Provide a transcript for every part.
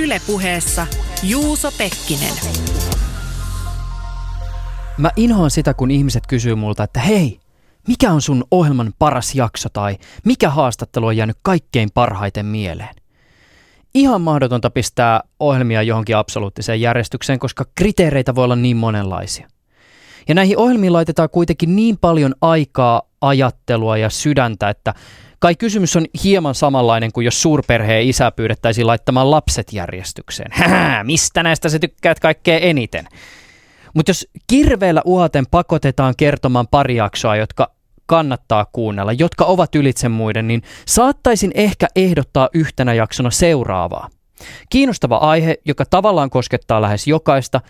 Ylepuheessa Juuso Pekkinen. Mä inhoan sitä, kun ihmiset kysyy multa, että hei, mikä on sun ohjelman paras jakso tai mikä haastattelu on jäänyt kaikkein parhaiten mieleen? Ihan mahdotonta pistää ohjelmia johonkin absoluuttiseen järjestykseen, koska kriteereitä voi olla niin monenlaisia. Ja näihin ohjelmiin laitetaan kuitenkin niin paljon aikaa, ajattelua ja sydäntä, että kai kysymys on hieman samanlainen kuin jos suurperheen isä pyydettäisiin laittamaan lapset järjestykseen. Hää, mistä näistä sä tykkäät kaikkein eniten? Mutta jos kirveellä uhaten pakotetaan kertomaan pari jaksoa, jotka kannattaa kuunnella, jotka ovat ylitse muiden, niin saattaisin ehkä ehdottaa yhtenä jaksona seuraavaa. Kiinnostava aihe, joka tavallaan koskettaa lähes jokaista,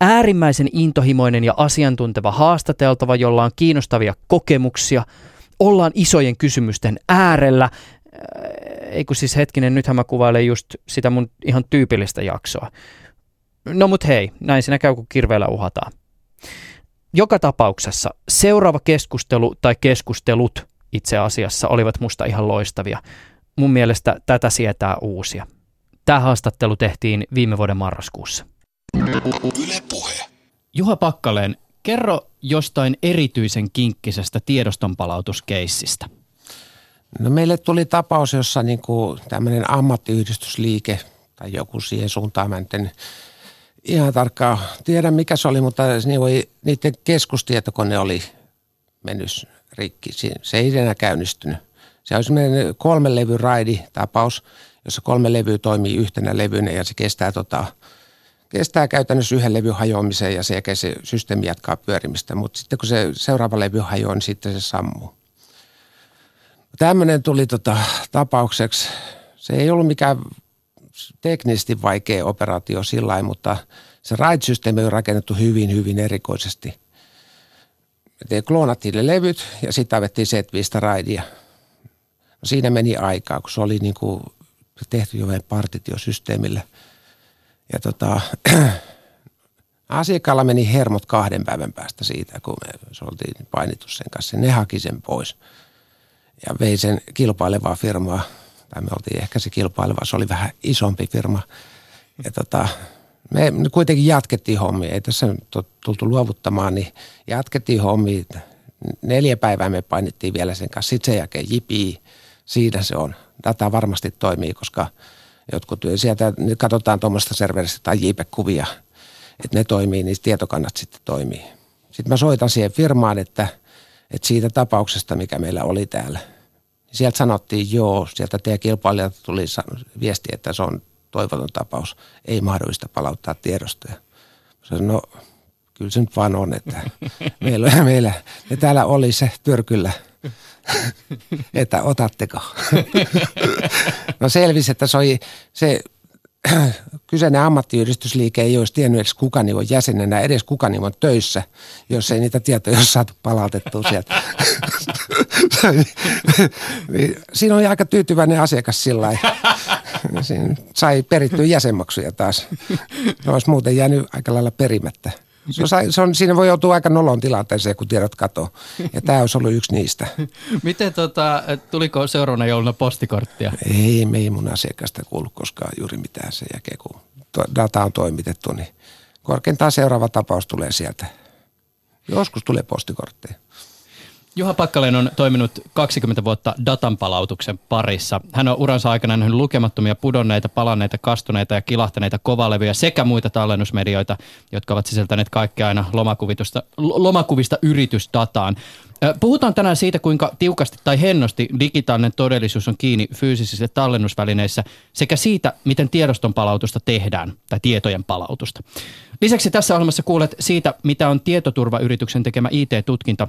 äärimmäisen intohimoinen ja asiantunteva haastateltava, jolla on kiinnostavia kokemuksia, ollaan isojen kysymysten äärellä, äh, ei kun siis hetkinen, nythän mä kuvailen just sitä mun ihan tyypillistä jaksoa. No mut hei, näin siinä käy kun kirveellä uhataan. Joka tapauksessa seuraava keskustelu tai keskustelut itse asiassa olivat musta ihan loistavia. Mun mielestä tätä sietää uusia. Tämä haastattelu tehtiin viime vuoden marraskuussa. Yle puhe. Juha Pakkaleen, kerro jostain erityisen kinkkisestä tiedostonpalautuskeissistä. No meille tuli tapaus, jossa niin tämmöinen ammattiyhdistysliike tai joku siihen suuntaan, mä en ihan tarkkaan tiedä mikä se oli, mutta niiden keskustietokone oli mennyt rikki. Se ei enää käynnistynyt. Se on semmoinen kolmen levy raidi tapaus, jossa kolme levyä toimii yhtenä levynä ja se kestää, tota, kestää käytännössä yhden levyn hajoamiseen ja sen se systeemi jatkaa pyörimistä. Mutta sitten kun se seuraava levy hajoaa, niin sitten se sammuu. Tämmöinen tuli tota, tapaukseksi. Se ei ollut mikään teknisesti vaikea operaatio sillä mutta se RAID-systeemi on rakennettu hyvin, hyvin erikoisesti. Me kloonattiin ne levyt ja sitten avettiin Z5 raidia. No siinä meni aikaa, kun se oli niin kuin tehty jo partitiosysteemille. Ja tota, asiakkaalla meni hermot kahden päivän päästä siitä, kun me se oltiin painittu sen kanssa. Ne haki sen pois ja vei sen kilpailevaa firmaa – tai me oltiin ehkä se kilpaileva, se oli vähän isompi firma. Ja tota, me kuitenkin jatkettiin hommia, ei tässä tultu luovuttamaan, niin jatkettiin hommia. Neljä päivää me painittiin vielä sen kanssa, sitten sen jälkeen jipi, siinä se on. Data varmasti toimii, koska jotkut sieltä nyt katsotaan tuommoista serveristä tai JPEG-kuvia, että ne toimii, niin tietokannat sitten toimii. Sitten mä soitan siihen firmaan, että, että siitä tapauksesta, mikä meillä oli täällä – Sieltä sanottiin, joo, sieltä teidän kilpailijalta tuli viesti, että se on toivoton tapaus. Ei mahdollista palauttaa tiedostoja. Sanoin, no kyllä se nyt vaan on, että meillä, meillä ne täällä oli se tyrkyllä, että otatteko. no selvisi, että se, oli, se kyseinen ammattiyhdistysliike ei olisi tiennyt edes kuka on jäsenenä, edes kuka on töissä, jos ei niitä tietoja ole saatu palautettua sieltä. Niin, siinä oli aika tyytyväinen asiakas sillä Siinä sai perittyä jäsenmaksuja taas. Ne olisi muuten jäänyt aika lailla perimättä. Se on, se on, siinä voi joutua aika nolon tilanteeseen, kun tiedot katoo. Ja tämä olisi ollut yksi niistä. Miten tota, tuliko seuraavana jouluna postikorttia? Ei, me ei mun asiakasta kuulu koskaan juuri mitään sen jälkeen, kun data on toimitettu. Niin korkeintaan seuraava tapaus tulee sieltä. Joskus tulee postikortteja. Juha Pakkaleen on toiminut 20 vuotta datan palautuksen parissa. Hän on uransa aikana nähnyt lukemattomia pudonneita, palanneita, kastuneita ja kilahtaneita kovalevyjä sekä muita tallennusmedioita, jotka ovat sisältäneet kaikkea aina lomakuvista, lomakuvista yritysdataan. Puhutaan tänään siitä, kuinka tiukasti tai hennosti digitaalinen todellisuus on kiinni fyysisissä tallennusvälineissä sekä siitä, miten tiedoston palautusta tehdään tai tietojen palautusta. Lisäksi tässä ohjelmassa kuulet siitä, mitä on tietoturvayrityksen tekemä IT-tutkinta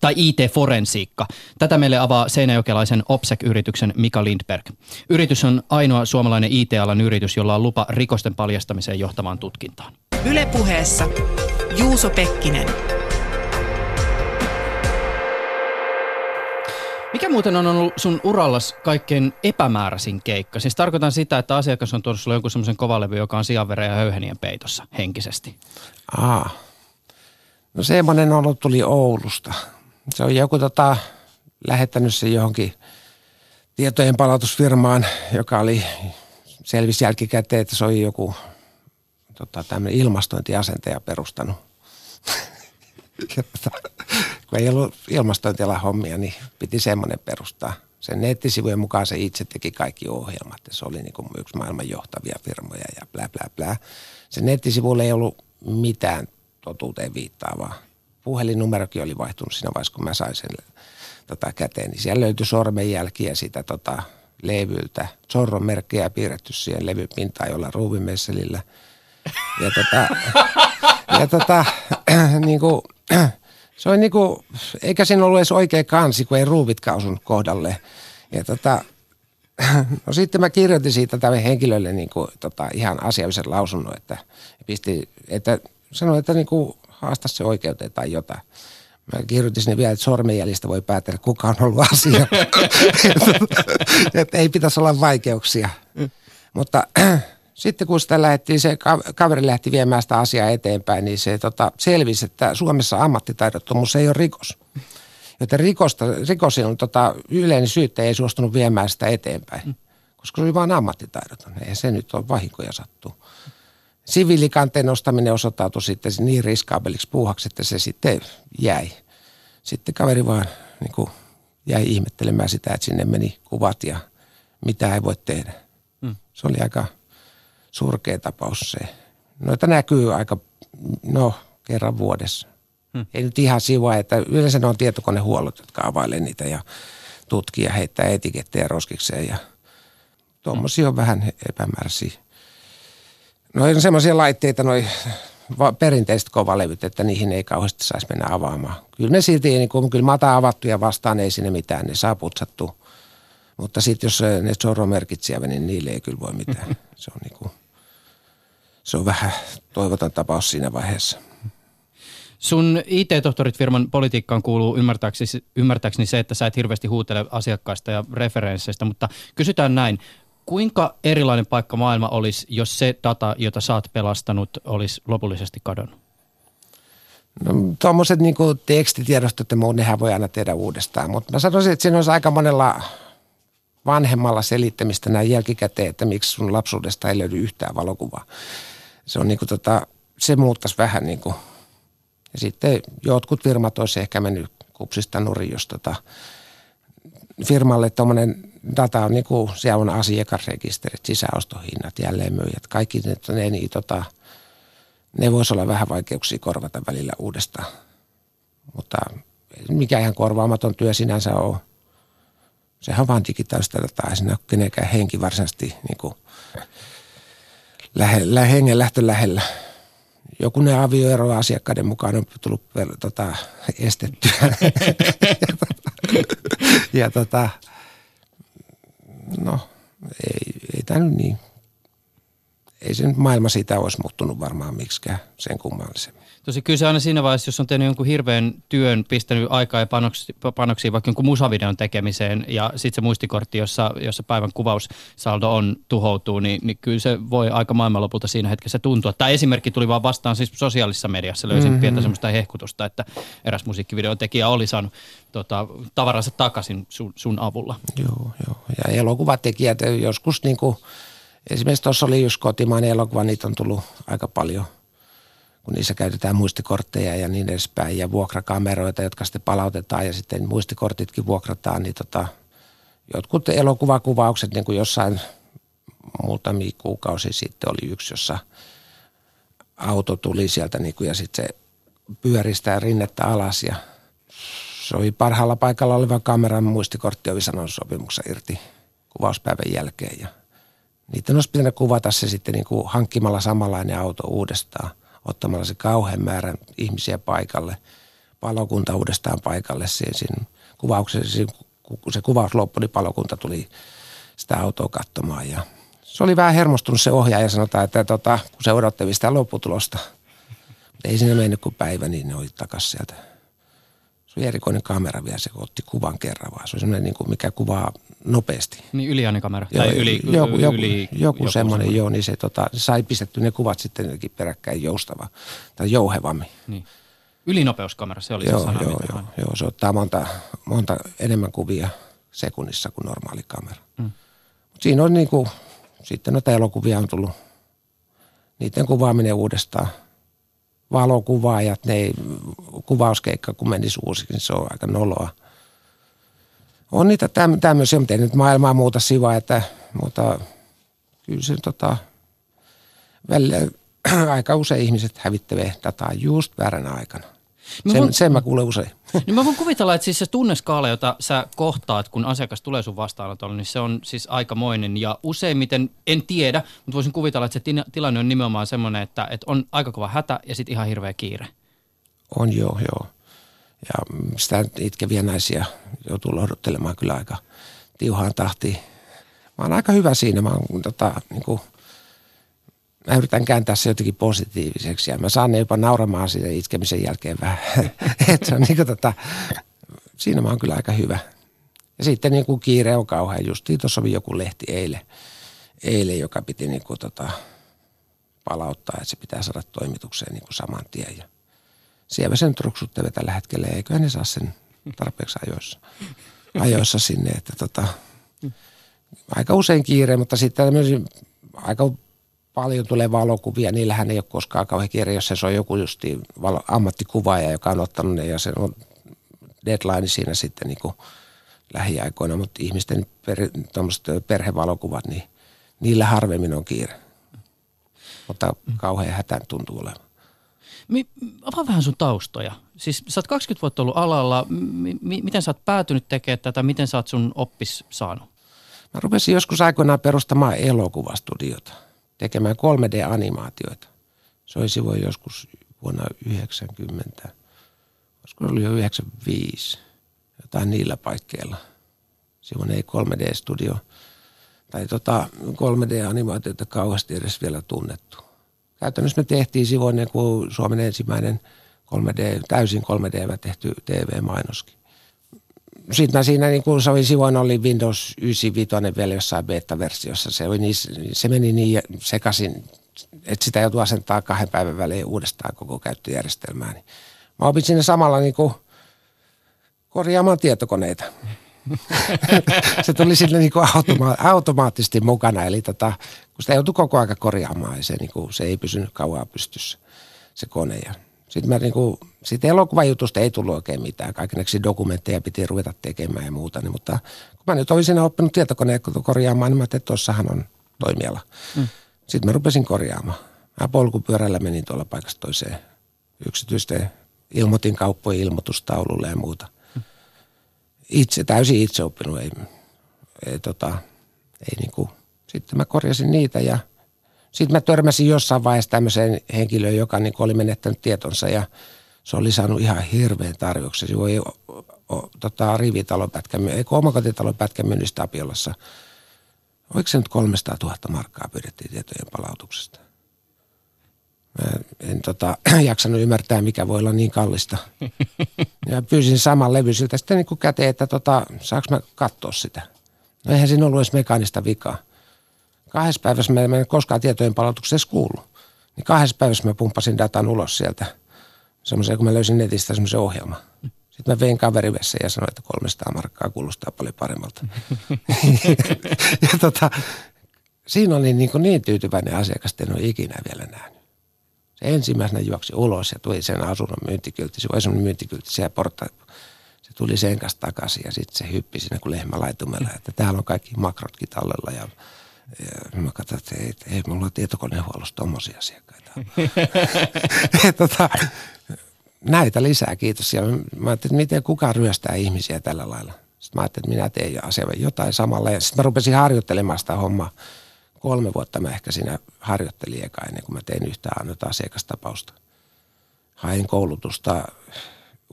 tai IT-forensiikka. Tätä meille avaa seinäjokelaisen OPSEC-yrityksen Mika Lindberg. Yritys on ainoa suomalainen IT-alan yritys, jolla on lupa rikosten paljastamiseen johtavaan tutkintaan. Ylepuheessa Juuso Pekkinen. Mikä muuten on ollut sun urallas kaikkein epämääräisin keikka? Siis tarkoitan sitä, että asiakas on tuonut sulle jonkun semmoisen kovalevy, joka on sianveren ja höyhenien peitossa henkisesti. Aa. No semmoinen ollut tuli Oulusta se on joku tota, lähettänyt se johonkin tietojen palautusfirmaan, joka oli selvisi jälkikäteen, että se oli joku tota, tämmöinen ilmastointiasentaja perustanut. Tota, kun ei ollut ilmastointialan hommia, niin piti semmoinen perustaa. Sen nettisivujen mukaan se itse teki kaikki ohjelmat ja se oli niin kuin yksi maailman johtavia firmoja ja blä blä blä. Sen nettisivuilla ei ollut mitään totuuteen viittaavaa. Puhelinnumerokin oli vaihtunut siinä vaiheessa, kun mä sain sen tota, käteen, niin siellä löytyi sormenjälkiä sitä tota, levyltä. Zorron merkkejä piirretty siihen levypintaan jolla ruuvimesselillä. Ja tota, ja tota, niin kuin, se on niin kuin, eikä siinä ollut edes oikea kansi, kun ei ruuvitkaan osunut kohdalle. Ja tota, no sitten mä kirjoitin siitä tälle henkilölle niin kuin, tota, ihan asiallisen lausunnon, että, pisti, että sanoin, että niin kuin, haasta se oikeuteen tai jotain. Mä kirjoitin sinne vielä, että sormenjäljistä voi päätellä, kuka on ollut asia. että ei pitäisi olla vaikeuksia. Mm. Mutta sitten kun sitä lähti, se kaveri lähti viemään sitä asiaa eteenpäin, niin se tota, selvisi, että Suomessa ammattitaidottomuus ei ole rikos. Joten rikosta, rikos on tota, yleinen syyttäjä ei suostunut viemään sitä eteenpäin, koska se oli vain ammattitaidoton. Ei se nyt ole vahinkoja sattuu. Siviilikanteen nostaminen osoittautui sitten niin riskaabeliksi puuhaksi, että se sitten jäi. Sitten kaveri vaan niin kuin, jäi ihmettelemään sitä, että sinne meni kuvat ja mitä ei voi tehdä. Mm. Se oli aika surkea tapaus se. Noita näkyy aika, no kerran vuodessa. Hmm. Ei nyt ihan sivuja, että yleensä ne on tietokonehuollot, jotka availee niitä ja tutkii ja heittää etikettejä roskikseen ja tuommoisia on vähän epämääräisiä. No on semmoisia laitteita, noin perinteiset kovalevyt, että niihin ei kauheasti saisi mennä avaamaan. Kyllä ne silti, niin kun, kyllä mata avattu ja vastaan ei sinne mitään, ne saa putsattu. Mutta sitten jos ne Zorro-merkit siellä, niin niille ei kyllä voi mitään. Se on niin kuin, se on vähän toivoton tapaus siinä vaiheessa. Sun IT-tohtorit-firman politiikkaan kuuluu ymmärtääkseni, ymmärtääkseni se, että sä et hirveästi huutele asiakkaista ja referensseistä, mutta kysytään näin. Kuinka erilainen paikka maailma olisi, jos se data, jota sä oot pelastanut, olisi lopullisesti kadonnut? No tuommoiset niin tekstitiedostot ja muut, nehän voi aina tehdä uudestaan. Mutta mä sanoisin, että siinä olisi aika monella vanhemmalla selittämistä näin jälkikäteen, että miksi sun lapsuudesta ei löydy yhtään valokuvaa se on niin kuin tota, se muuttaisi vähän niin kuin. Ja sitten jotkut firmat olisi ehkä mennyt kupsista nurin, jos tota, firmalle tuommoinen data on niin kuin, siellä on asiakasrekisterit, sisäostohinnat, jälleenmyyjät, kaikki ne, ne, niin, tota, ne voisi olla vähän vaikeuksia korvata välillä uudestaan. Mutta mikä ihan korvaamaton työ sinänsä on. Sehän on vaan digitaalista dataa, ei siinä ole kenenkään henki varsinaisesti niin kuin lähellä, hengen lähtö lähellä. Joku ne avioero asiakkaiden mukaan on tullut tota, estettyä. ja, tota, ja tota, no, ei, ei tämä nyt niin. Ei se nyt maailma siitä olisi muuttunut varmaan miksikään sen kummallisemmin. Tosi kyllä se aina siinä vaiheessa, jos on tehnyt jonkun hirveän työn, pistänyt aikaa ja panoksia, panoksia vaikka jonkun musavideon tekemiseen ja sitten se muistikortti, jossa, jossa päivän kuvaussaldo on tuhoutuu, niin, niin kyllä se voi aika maailman lopulta siinä hetkessä tuntua. Tämä esimerkki tuli vaan vastaan siis sosiaalisessa mediassa. Löysin mm-hmm. pientä semmoista hehkutusta, että eräs musiikkivideon tekijä oli saanut tota, tavaransa takaisin sun, sun avulla. Joo, joo. Ja elokuvatekijät joskus niin kuin, esimerkiksi tuossa oli just kotimainen elokuva, niitä on tullut aika paljon – kun niissä käytetään muistikortteja ja niin edespäin ja vuokrakameroita, jotka sitten palautetaan ja sitten muistikortitkin vuokrataan, niin tota, jotkut elokuvakuvaukset niin kuin jossain muutamia kuukausia sitten oli yksi, jossa auto tuli sieltä niin kuin, ja sitten se pyöristää rinnettä alas ja se oli parhaalla paikalla oleva kameran muistikortti oli sanonut sopimuksessa irti kuvauspäivän jälkeen ja niitä olisi pitänyt kuvata se sitten niin kuin hankkimalla samanlainen auto uudestaan – ottamalla se kauhean määrän ihmisiä paikalle, palokunta uudestaan paikalle. Siinä, siinä kuvauksessa, kun se kuvaus loppui, niin palokunta tuli sitä autoa katsomaan ja se oli vähän hermostunut se ohjaaja sanotaan, että tota, kun se odotteli sitä lopputulosta. Ei siinä mennyt kuin päivä, niin ne oli takas sieltä. Se oli erikoinen kamera vielä, se otti kuvan kerran vaan. Se oli semmoinen, niin kuin, mikä kuvaa nopeasti. Niin yliäänikamera? Joo, tai yli, joku, joku, yli, joku, joku semmoinen, joo, niin se tota, sai pistetty ne kuvat sitten jotenkin peräkkäin joustava tai jouhevammin. Niin. Ylinopeuskamera, se oli joo, se sana. Joo, joo, joo, se ottaa monta, monta enemmän kuvia sekunnissa kuin normaali kamera. Mm. Mut siinä on niin kuin, sitten noita elokuvia on tullut, niiden kuvaaminen uudestaan. Valokuvaajat, ne ei, kuvauskeikka kun menisi uusiksi, niin se on aika noloa. On niitä tämmöisiä, mutta ei nyt maailmaa muuta siva, että, mutta kyllä se tota, välillä aika usein ihmiset hävittävät dataa just vääränä aikana. Sen, voin, sen mä kuulen usein. Niin mä voin kuvitella, että siis se tunneskaala, jota sä kohtaat, kun asiakas tulee sun vastaanotolle, niin se on siis aikamoinen. Ja useimmiten, en tiedä, mutta voisin kuvitella, että se tilanne on nimenomaan semmoinen, että, että on aika kova hätä ja sitten ihan hirveä kiire. On joo, joo. Ja sitä itkeviä naisia joutuu lohduttelemaan kyllä aika tiuhaan tahtiin. Mä oon aika hyvä siinä. Mä oon tota, niin kuin – mä yritän kääntää se jotenkin positiiviseksi ja mä saan ne jopa nauramaan siitä itkemisen jälkeen vähän. Et se on niin kuin tota, siinä mä oon kyllä aika hyvä. Ja sitten niin kuin kiire on kauhean. Justiin tuossa oli joku lehti eilen, eilen joka piti niin kuin tota, palauttaa, että se pitää saada toimitukseen niin kuin saman tien. Ja siellä sen truksuttele tällä hetkellä, eiköhän ne saa sen tarpeeksi ajoissa, ajoissa sinne. Että tota, aika usein kiire, mutta sitten aika paljon tulee valokuvia, niillähän ei ole koskaan kauhean kirja, jos se on joku justi ammattikuvaaja, joka on ottanut ne ja se on deadline siinä sitten niin kuin lähiaikoina, mutta ihmisten per, perhevalokuvat, niin niillä harvemmin on kiire. Mutta kauhean hätän tuntuu olevan. Mi, avaa vähän sun taustoja. Siis sä oot 20 vuotta ollut alalla. M- miten sä oot päätynyt tekemään tätä? Miten sä oot sun oppis saanut? Mä rupesin joskus aikoinaan perustamaan elokuvastudiota – tekemään 3D-animaatioita. Se oli silloin joskus vuonna 90, olisiko oli jo 95, jotain niillä paikkeilla. Silloin ei 3D-studio tai tota 3D-animaatioita kauheasti edes vielä tunnettu. Käytännössä me tehtiin silloin niin kuin Suomen ensimmäinen 3D, täysin 3D tehty TV-mainoskin sitten siinä, niin kuin oli silloin oli Windows 95 vielä jossain beta-versiossa. Se, oli niin, se meni niin sekaisin, että sitä joutui asentaa kahden päivän välein uudestaan koko käyttöjärjestelmää. Niin mä opin sinne samalla niin kuin korjaamaan tietokoneita. Se tuli sille niin kuin automa- automaattisesti mukana, eli tota, kun sitä joutui koko aika korjaamaan, ja se, niin kuin, se ei pysynyt kauan pystyssä se kone. Ja sitten mä niin kuin, siitä elokuvajutusta ei tullut oikein mitään. Kaikenlaisia dokumentteja piti ruveta tekemään ja muuta. Niin, mutta kun mä nyt olisin oppinut tietokoneen korjaamaan, niin mä ajattelin, että tuossahan on toimiala. Mm. Sitten mä rupesin korjaamaan. Mä polkupyörällä menin tuolla paikasta toiseen yksityisten ilmoitin kauppojen ilmoitustaululle ja muuta. Itse, täysin itse oppinut. Ei, ei, tota, ei niin kuin. Sitten mä korjasin niitä ja – sitten mä törmäsin jossain vaiheessa tämmöiseen henkilöön, joka niin oli menettänyt tietonsa ja se oli saanut ihan hirveän tarjouksen. Se voi tota, rivitalon pätkän, eikö omakotitalon pätkän myynnistä Tapiolassa. Oliko se nyt 300 000 markkaa pyydettiin tietojen palautuksesta? Mä en tota, jaksanut ymmärtää, mikä voi olla niin kallista. Ja pyysin saman levy siltä sitten niin käteen, että tota, saanko mä katsoa sitä. No eihän siinä ollut edes mekaanista vikaa kahdessa päivässä mä en koskaan tietojen palautuksessa kuulu. Niin kahdessa päivässä mä pumppasin datan ulos sieltä. Semmoisen, kun mä löysin netistä semmoisen ohjelman. Sitten mä vein kaverivessä ja sanoin, että 300 markkaa kuulostaa paljon paremmalta. ja tota, siinä oli niin, kuin niin tyytyväinen asiakas, että en ole ikinä vielä nähnyt. Se ensimmäisenä juoksi ulos ja tuli sen asunnon myyntikyltti. Se oli semmoinen myyntikyltti siellä porta. Se tuli sen kanssa takaisin ja sitten se hyppi sinne kuin lehmä laitumella, että täällä on kaikki makrotkin tallella ja ja mä katsoin, että ei, ei mulla ole tietokonehuollossa tommosia asiakkaita. tota, näitä lisää, kiitos. Ja mä ajattelin, että miten kukaan ryöstää ihmisiä tällä lailla. Sitten mä ajattelin, että minä teen asiaa jotain samalla. Ja sitten mä rupesin harjoittelemaan sitä hommaa. Kolme vuotta mä ehkä siinä harjoittelin eka ennen kuin mä tein yhtään annota asiakastapausta. Hain koulutusta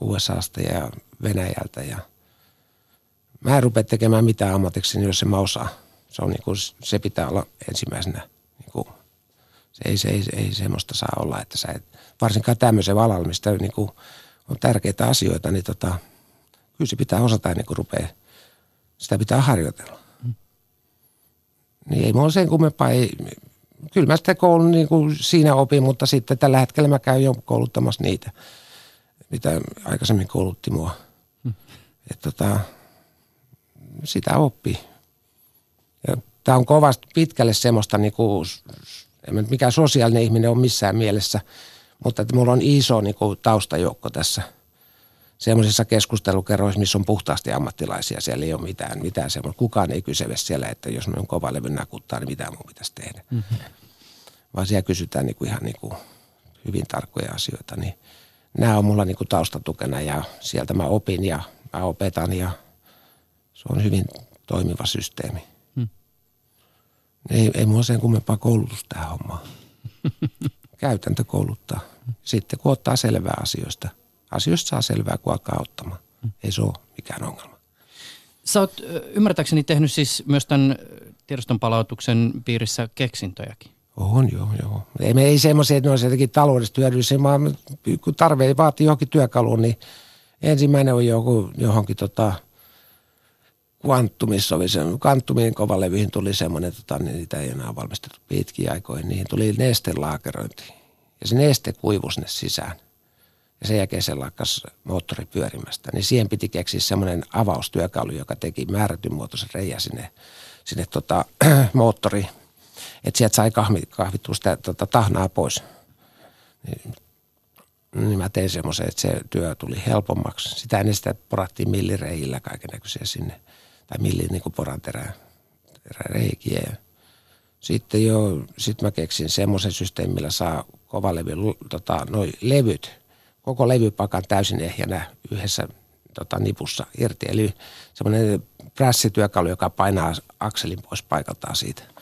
USAsta ja Venäjältä ja mä en rupea tekemään mitään ammatiksi, jos en mä osaa se, on niin kuin, se pitää olla ensimmäisenä. Niin kuin, se ei, se, ei, se ei semmoista saa olla, että sä et, varsinkaan tämmöisen alalla, mistä niin kuin, on tärkeitä asioita, niin tota, kyllä se pitää osata ennen kuin rupeaa, sitä pitää harjoitella. Niin ei mulla sen kummempaa, ei, kyllä mä sitä koulun niin kuin siinä opin, mutta sitten tällä hetkellä mä käyn jo kouluttamassa niitä, mitä aikaisemmin koulutti mua. Mm. Että tota, sitä oppii. Ja tämä on kovasti pitkälle semmoista, niin kuin, en mä mikään sosiaalinen ihminen on missään mielessä, mutta että mulla on iso niin kuin, taustajoukko tässä semmoisissa keskustelukerroissa, missä on puhtaasti ammattilaisia. Siellä ei ole mitään, mitään semmoista. Kukaan ei kysele siellä, että jos minun kova levy nakuttaa, niin mitä mun pitäisi tehdä. Mm-hmm. Vaan siellä kysytään niin kuin ihan niin kuin hyvin tarkkoja asioita. Niin nämä on mulla niin kuin taustatukena ja sieltä mä opin ja mä opetan ja se on hyvin toimiva systeemi. Hmm. Ei, ei mulla sen kummempaa koulutusta tähän hommaan. Käytäntö kouluttaa. Sitten kun ottaa selvää asioista. Asioista saa selvää, kun alkaa ottamaan. Hmm. Ei se ole mikään ongelma. Sä oot ymmärtääkseni tehnyt siis myös tämän tiedoston palautuksen piirissä keksintöjäkin. On, joo, joo. Ei, me ei semmoisia, että ne olisi jotenkin taloudellisesti hyödyllisiä, vaan kun tarve vaatii johonkin työkaluun, niin ensimmäinen on joku, johonkin tota, kvanttumissa oli se, kvanttumin kovalevyihin tuli semmoinen, tota, niin niitä ei enää valmistettu pitkiä aikoihin, niihin tuli nestelaakerointi. Ja se neste kuivui sinne sisään. Ja sen jälkeen se lakkas moottori pyörimästä. Niin siihen piti keksiä semmoinen avaustyökalu, joka teki määrätyn muotoisen reijä sinne, sinne tota, moottori että sieltä sai kahvi, kahvittua sitä tota, tahnaa pois. Niin, niin mä tein semmoisen, että se työ tuli helpommaksi. Sitä ennen sitä porattiin millireillä kaiken näköisiä sinne, tai milli niin kuin poran terä, reikiä. Ja sitten jo, sit mä keksin semmoisen systeemin, millä saa kovalevy, tota, noi levyt, koko levypakan täysin ehjänä yhdessä tota, nipussa irti. Eli semmoinen prässityökalu, joka painaa akselin pois paikaltaan siitä –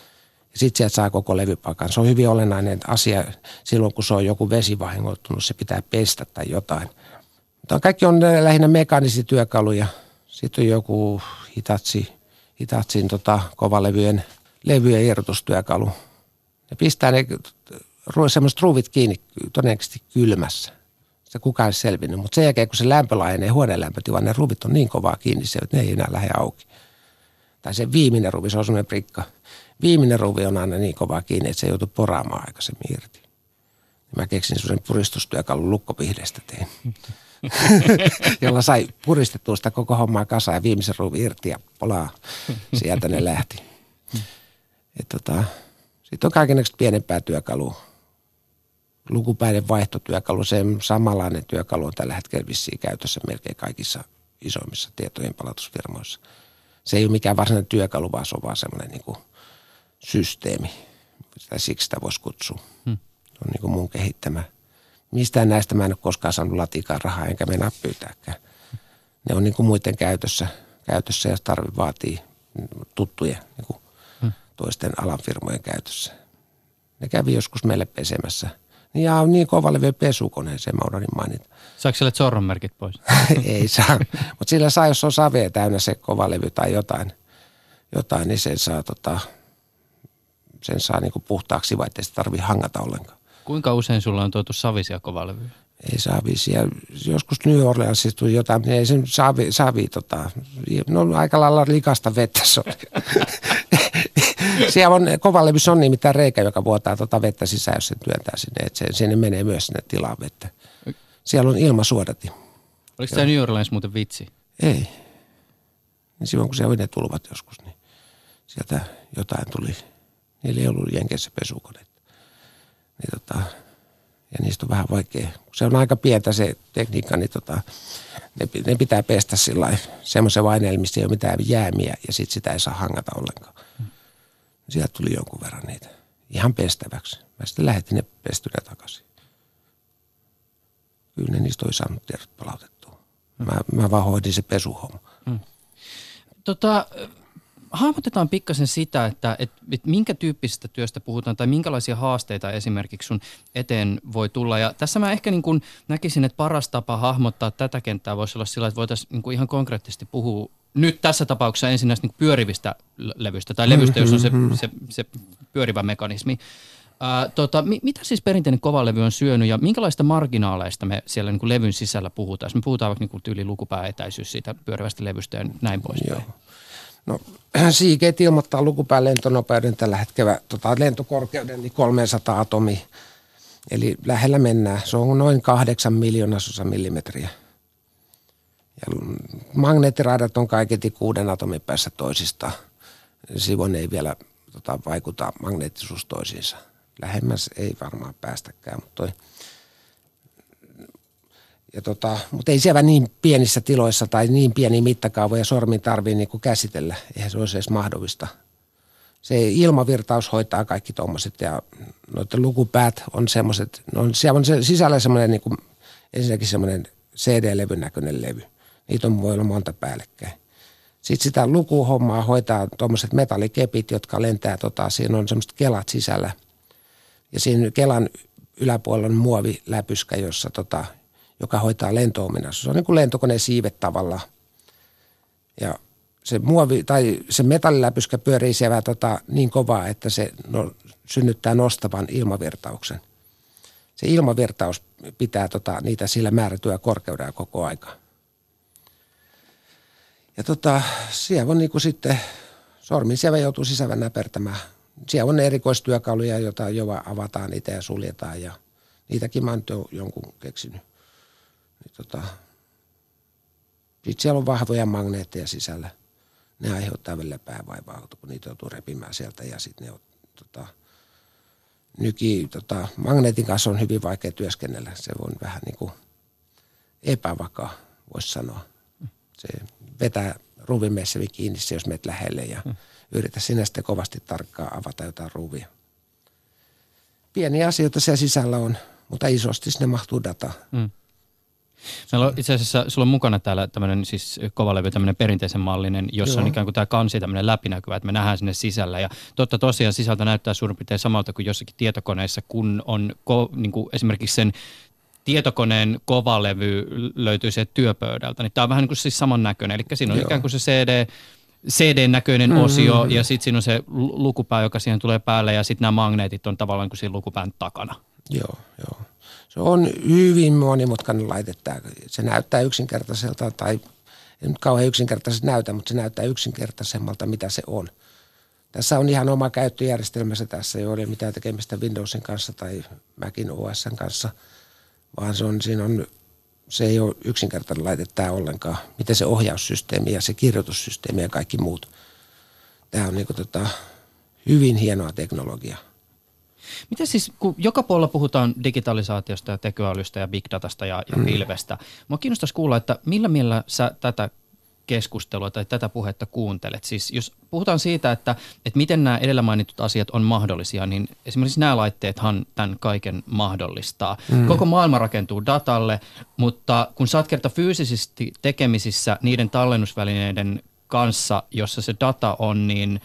sitten sieltä saa koko levypakan. Se on hyvin olennainen asia silloin, kun se on joku vesivahingoittunut, se pitää pestä tai jotain. Mutta kaikki on lähinnä mekaanisia työkaluja. Sitten on joku Hitachi, Hitachin tota, kovalevyjen levyjen irrotustyökalu. Ne pistää ne semmoiset ruuvit kiinni todennäköisesti kylmässä. Se kukaan ei selvinnyt, mutta sen jälkeen kun se lämpö laajenee huoneen lämpötila, ne ruvit on niin kovaa kiinni, että ne ei enää lähde auki. Tai se viimeinen ruvi, se on semmoinen prikka – viimeinen ruvi on aina niin kova kiinni, että se joutuu poraamaan aikaisemmin irti. Mä keksin sellaisen puristustyökalun lukkopihdestä tein. jolla sai puristettua sitä koko hommaa kasaan ja viimeisen ruuvi irti ja polaa. Sieltä ne lähti. tota, Sitten on kaikenlaista pienempää työkalua. Lukupäinen vaihtotyökalu, se samanlainen työkalu on tällä hetkellä vissiin käytössä melkein kaikissa isoimmissa tietojen palautusfirmoissa. Se ei ole mikään varsinainen työkalu, vaan se on vaan semmoinen niin systeemi. Tai siksi sitä voisi kutsua. Hmm. Se on niin kuin mun kehittämä. Mistään näistä mä en ole koskaan saanut latikaan rahaa, enkä mennä pyytääkään. Ne on niin kuin muiden käytössä, käytössä ja tarvi vaatii tuttuja niin kuin hmm. toisten alan firmojen käytössä. Ne kävi joskus meille pesemässä. Niin ja on niin kovalevy pesukoneeseen, mä unohdin mainita. Saako sille sorronmerkit pois? Ei saa, mutta sillä saa, jos on savea täynnä se kovalevy tai jotain, jotain niin sen saa tota, sen saa niin kuin puhtaaksi, vai ettei sitä tarvitse hangata ollenkaan. Kuinka usein sulla on tuotu savisia kovalevyjä? Ei savisia. Joskus New Orleansissa tuli jotain, niin ei sen savi, savi tota, no aika lailla likasta vettä se oli. Siellä on, kovalevyssä on nimittäin reikä, joka vuotaa tota vettä sisään, jos sen työntää sinne, että se, sinne menee myös sinne tilaan vettä. Siellä on ilmasuodati. Oliko tämä New Orleans muuten vitsi? Ei. Niin silloin kun siellä oli ne tulvat joskus, niin sieltä jotain tuli Niillä ei ollut Jenkeissä pesukoneita. Niin tota, ja niistä on vähän vaikea. Se on aika pientä se tekniikka, niin tota, ne, ne pitää pestä sillä semmoisen vaineen, missä ei ole mitään jäämiä ja sitten sitä ei saa hangata ollenkaan. Sieltä tuli jonkun verran niitä. Ihan pestäväksi. Mä sitten lähetin ne pestynä takaisin. Kyllä ne niistä oli saanut tiedot palautettua. Mä, mä vaan hoidin se pesuhomma. Hmm. Tota, hahmotetaan pikkasen sitä, että, että, että minkä tyyppisestä työstä puhutaan tai minkälaisia haasteita esimerkiksi sun eteen voi tulla. Ja tässä mä ehkä niin kuin näkisin, että paras tapa hahmottaa tätä kenttää voisi olla sillä, että voitaisiin niin kuin ihan konkreettisesti puhua nyt tässä tapauksessa ensin näistä niin pyörivistä levyistä tai levystä, jos on se, mm-hmm. se, se pyörivä mekanismi. Ää, tota, mi, mitä siis perinteinen kovalevy on syönyt ja minkälaista marginaaleista me siellä niin kuin levyn sisällä puhutaan? Jos me puhutaan vaikka niin kuin tyyli lukupääetäisyys siitä pyörivästä levystä ja näin poispäin. No Seagate ilmoittaa lukupään lentonopeuden tällä hetkellä tota, lentokorkeuden niin 300 atomi. Eli lähellä mennään. Se on noin kahdeksan miljoonasosa millimetriä. Ja magneettiradat on kaiketi kuuden atomin päässä toisistaan. sivun ei vielä tota, vaikuta magneettisuus toisiinsa. Lähemmäs ei varmaan päästäkään, mutta toi, ja tota, mutta ei siellä niin pienissä tiloissa tai niin pieniä mittakaavoja sormin tarvii niin kuin käsitellä. Eihän se olisi edes mahdollista. Se ilmavirtaus hoitaa kaikki tuommoiset ja noiden lukupäät on semmoiset, no siellä on se, sisällä semmoinen niin ensinnäkin semmoinen CD-levyn näköinen levy. Niitä on voi olla monta päällekkäin. Sitten sitä lukuhommaa hoitaa tuommoiset metallikepit, jotka lentää, tota, siinä on semmoiset kelat sisällä. Ja siinä kelan yläpuolella on muoviläpyskä, jossa tota, joka hoitaa lentoominaisuus. Se on niin kuin lentokoneen siivet tavalla. Ja se muovi tai se metalliläpyskä pyörii siellä tota, niin kovaa, että se no, synnyttää nostavan ilmavirtauksen. Se ilmavirtaus pitää tota, niitä sillä määrätyä korkeudella koko aika. Ja tota, siellä on niin kuin sitten, sormin siellä joutuu sisällä näpertämään. Siellä on erikoistyökaluja, joita jo avataan niitä ja suljetaan ja niitäkin mä oon jonkun keksinyt. Niin tota, sitten siellä on vahvoja magneetteja sisällä. Ne aiheuttaa välillä päävaivaa, kun niitä joutuu repimään sieltä ja sitten ne on tota, nyki, tota, magneetin kanssa on hyvin vaikea työskennellä. Se on vähän niin kuin epävakaa, voisi sanoa. Se vetää ruuvimeissä kiinni se, jos menet lähelle ja yritä sinä sitten kovasti tarkkaan avata jotain ruuvia. Pieniä asioita siellä sisällä on, mutta isosti sinne mahtuu data. Hmm. Meillä on itse asiassa, sulla on mukana täällä tämmöinen siis kovalevy, tämmöinen perinteisen mallinen, jossa Joo. on ikään kuin tämä kansi tämmöinen läpinäkyvä, että me nähdään sinne sisällä. Ja totta tosiaan sisältö näyttää suurin piirtein samalta kuin jossakin tietokoneessa, kun on ko, niin kuin esimerkiksi sen tietokoneen kovalevy löytyy sieltä työpöydältä. Niin tämä on vähän niin kuin siis samannäköinen, eli siinä on Joo. ikään kuin se CD, CD-näköinen mm-hmm. osio ja sitten siinä on se lukupää, joka siihen tulee päälle ja sitten nämä magneetit on tavallaan kuin siinä lukupään takana. Joo, joo. Se on hyvin monimutkainen laite. Se näyttää yksinkertaiselta tai ei nyt kauhean yksinkertaisesti näytä, mutta se näyttää yksinkertaisemmalta, mitä se on. Tässä on ihan oma käyttöjärjestelmässä tässä, ei ole mitään tekemistä Windowsin kanssa tai Macin OSn kanssa, vaan se on, siinä on, se ei ole yksinkertainen laite tämä ollenkaan. Miten se ohjaussysteemi ja se kirjoitussysteemi ja kaikki muut. Tämä on niin kuin tota, hyvin hienoa teknologiaa. Miten siis, kun joka puolella puhutaan digitalisaatiosta ja tekoälystä ja big datasta ja, ja mm. pilvestä, mua kiinnostaisi kuulla, että millä mielellä sä tätä keskustelua tai tätä puhetta kuuntelet? Siis jos puhutaan siitä, että, että miten nämä edellä mainitut asiat on mahdollisia, niin esimerkiksi nämä laitteethan tämän kaiken mahdollistaa. Mm. Koko maailma rakentuu datalle, mutta kun sä oot kerta fyysisesti tekemisissä niiden tallennusvälineiden kanssa, jossa se data on, niin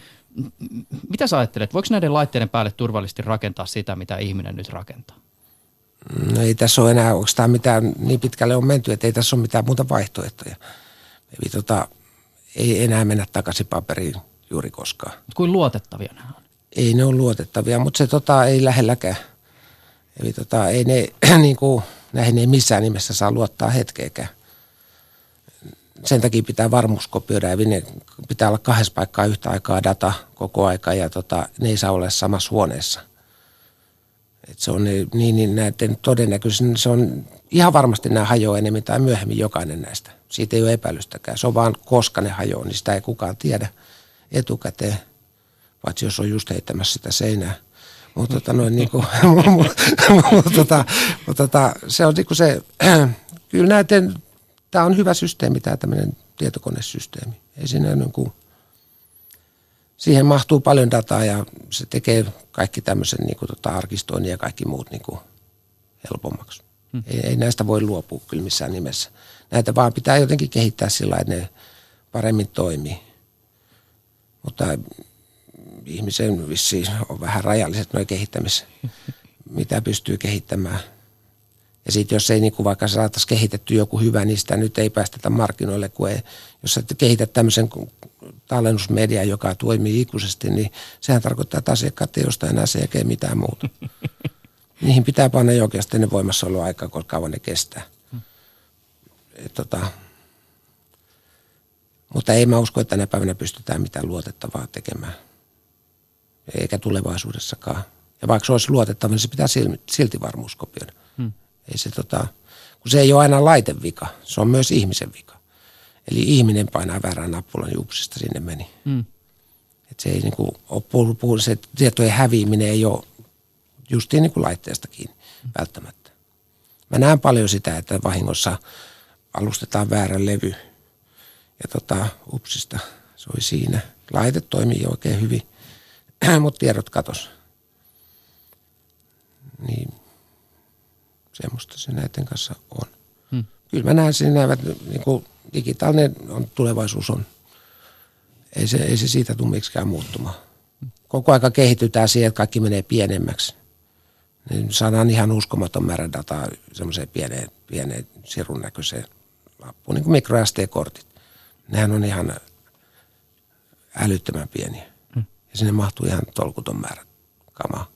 mitä sä ajattelet, voiko näiden laitteiden päälle turvallisesti rakentaa sitä, mitä ihminen nyt rakentaa? No ei tässä ole enää oikeastaan mitään, niin pitkälle on menty, että ei tässä ole mitään muuta vaihtoehtoja. Eli tota, ei enää mennä takaisin paperiin juuri koskaan. Kuin luotettavia nämä on? Ei ne ole luotettavia, mutta se tota, ei lähelläkään. Eli tota, ei ne, niin kuin, näihin ei missään nimessä saa luottaa hetkeäkään sen takia pitää varmuus kopioida ja ne pitää olla kahdessa paikkaa yhtä aikaa data koko aika ja tota, ne ei saa olla samassa huoneessa. Et se on niin, niin näiden todennäköisesti, se on ihan varmasti nämä hajoaa enemmän tai myöhemmin jokainen näistä. Siitä ei ole epäilystäkään. Se on vaan koska ne hajoaa, niin sitä ei kukaan tiedä etukäteen, paitsi jos on just heittämässä sitä seinää. Mutta tota, noin, niin kuin, tota, tota, se on niin kuin se, kyllä näiden tämä on hyvä systeemi, tämä tämmöinen tietokonesysteemi. Ei siinä niin kuin, siihen mahtuu paljon dataa ja se tekee kaikki tämmöisen niin kuin, tota, arkistoinnin ja kaikki muut niin kuin, helpommaksi. Hmm. Ei, ei, näistä voi luopua kyllä missään nimessä. Näitä vaan pitää jotenkin kehittää sillä että ne paremmin toimii. Mutta ihmisen vissiin on vähän rajalliset nuo kehittämis, mitä pystyy kehittämään – ja sitten jos ei niin kuin vaikka saataisiin kehitetty joku hyvä, niin sitä nyt ei päästetä markkinoille, kun ei, jos sä kehität tämmöisen tallennusmedia, joka toimii ikuisesti, niin sehän tarkoittaa, että asiakkaat ei osta enää sen mitään muuta. Niihin pitää panna jo oikeasti ne voimassaoloaikaa, kuinka kauan ne kestää. Et, tota, mutta ei mä usko, että tänä päivänä pystytään mitään luotettavaa tekemään. Eikä tulevaisuudessakaan. Ja vaikka se olisi luotettava, niin se pitää silti varmuus kopioida. Ei se tota, kun se ei ole aina laitevika, se on myös ihmisen vika. Eli ihminen painaa väärän nappulan juuksista sinne meni. Mm. Että se ei niin kuin ole puhu, se tietojen häviäminen ei ole justiin niin kuin laitteesta kiinni välttämättä. Mä näen paljon sitä, että vahingossa alustetaan väärä levy ja tota, upsista se oli siinä. Laite toimii oikein hyvin, mutta tiedot katos. Niin semmoista se näiden kanssa on. Hmm. Kyllä mä näen siinä, että niin kuin digitaalinen on, tulevaisuus on. Ei se, ei se siitä tule miksikään muuttumaan. Koko aika kehitytään siihen, että kaikki menee pienemmäksi. Niin saadaan ihan uskomaton määrä dataa semmoiseen pieneen, pieneen sirun näköiseen lappuun, niin kuin micro SD-kortit. Nehän on ihan älyttömän pieniä. Hmm. Ja sinne mahtuu ihan tolkuton määrä kamaa.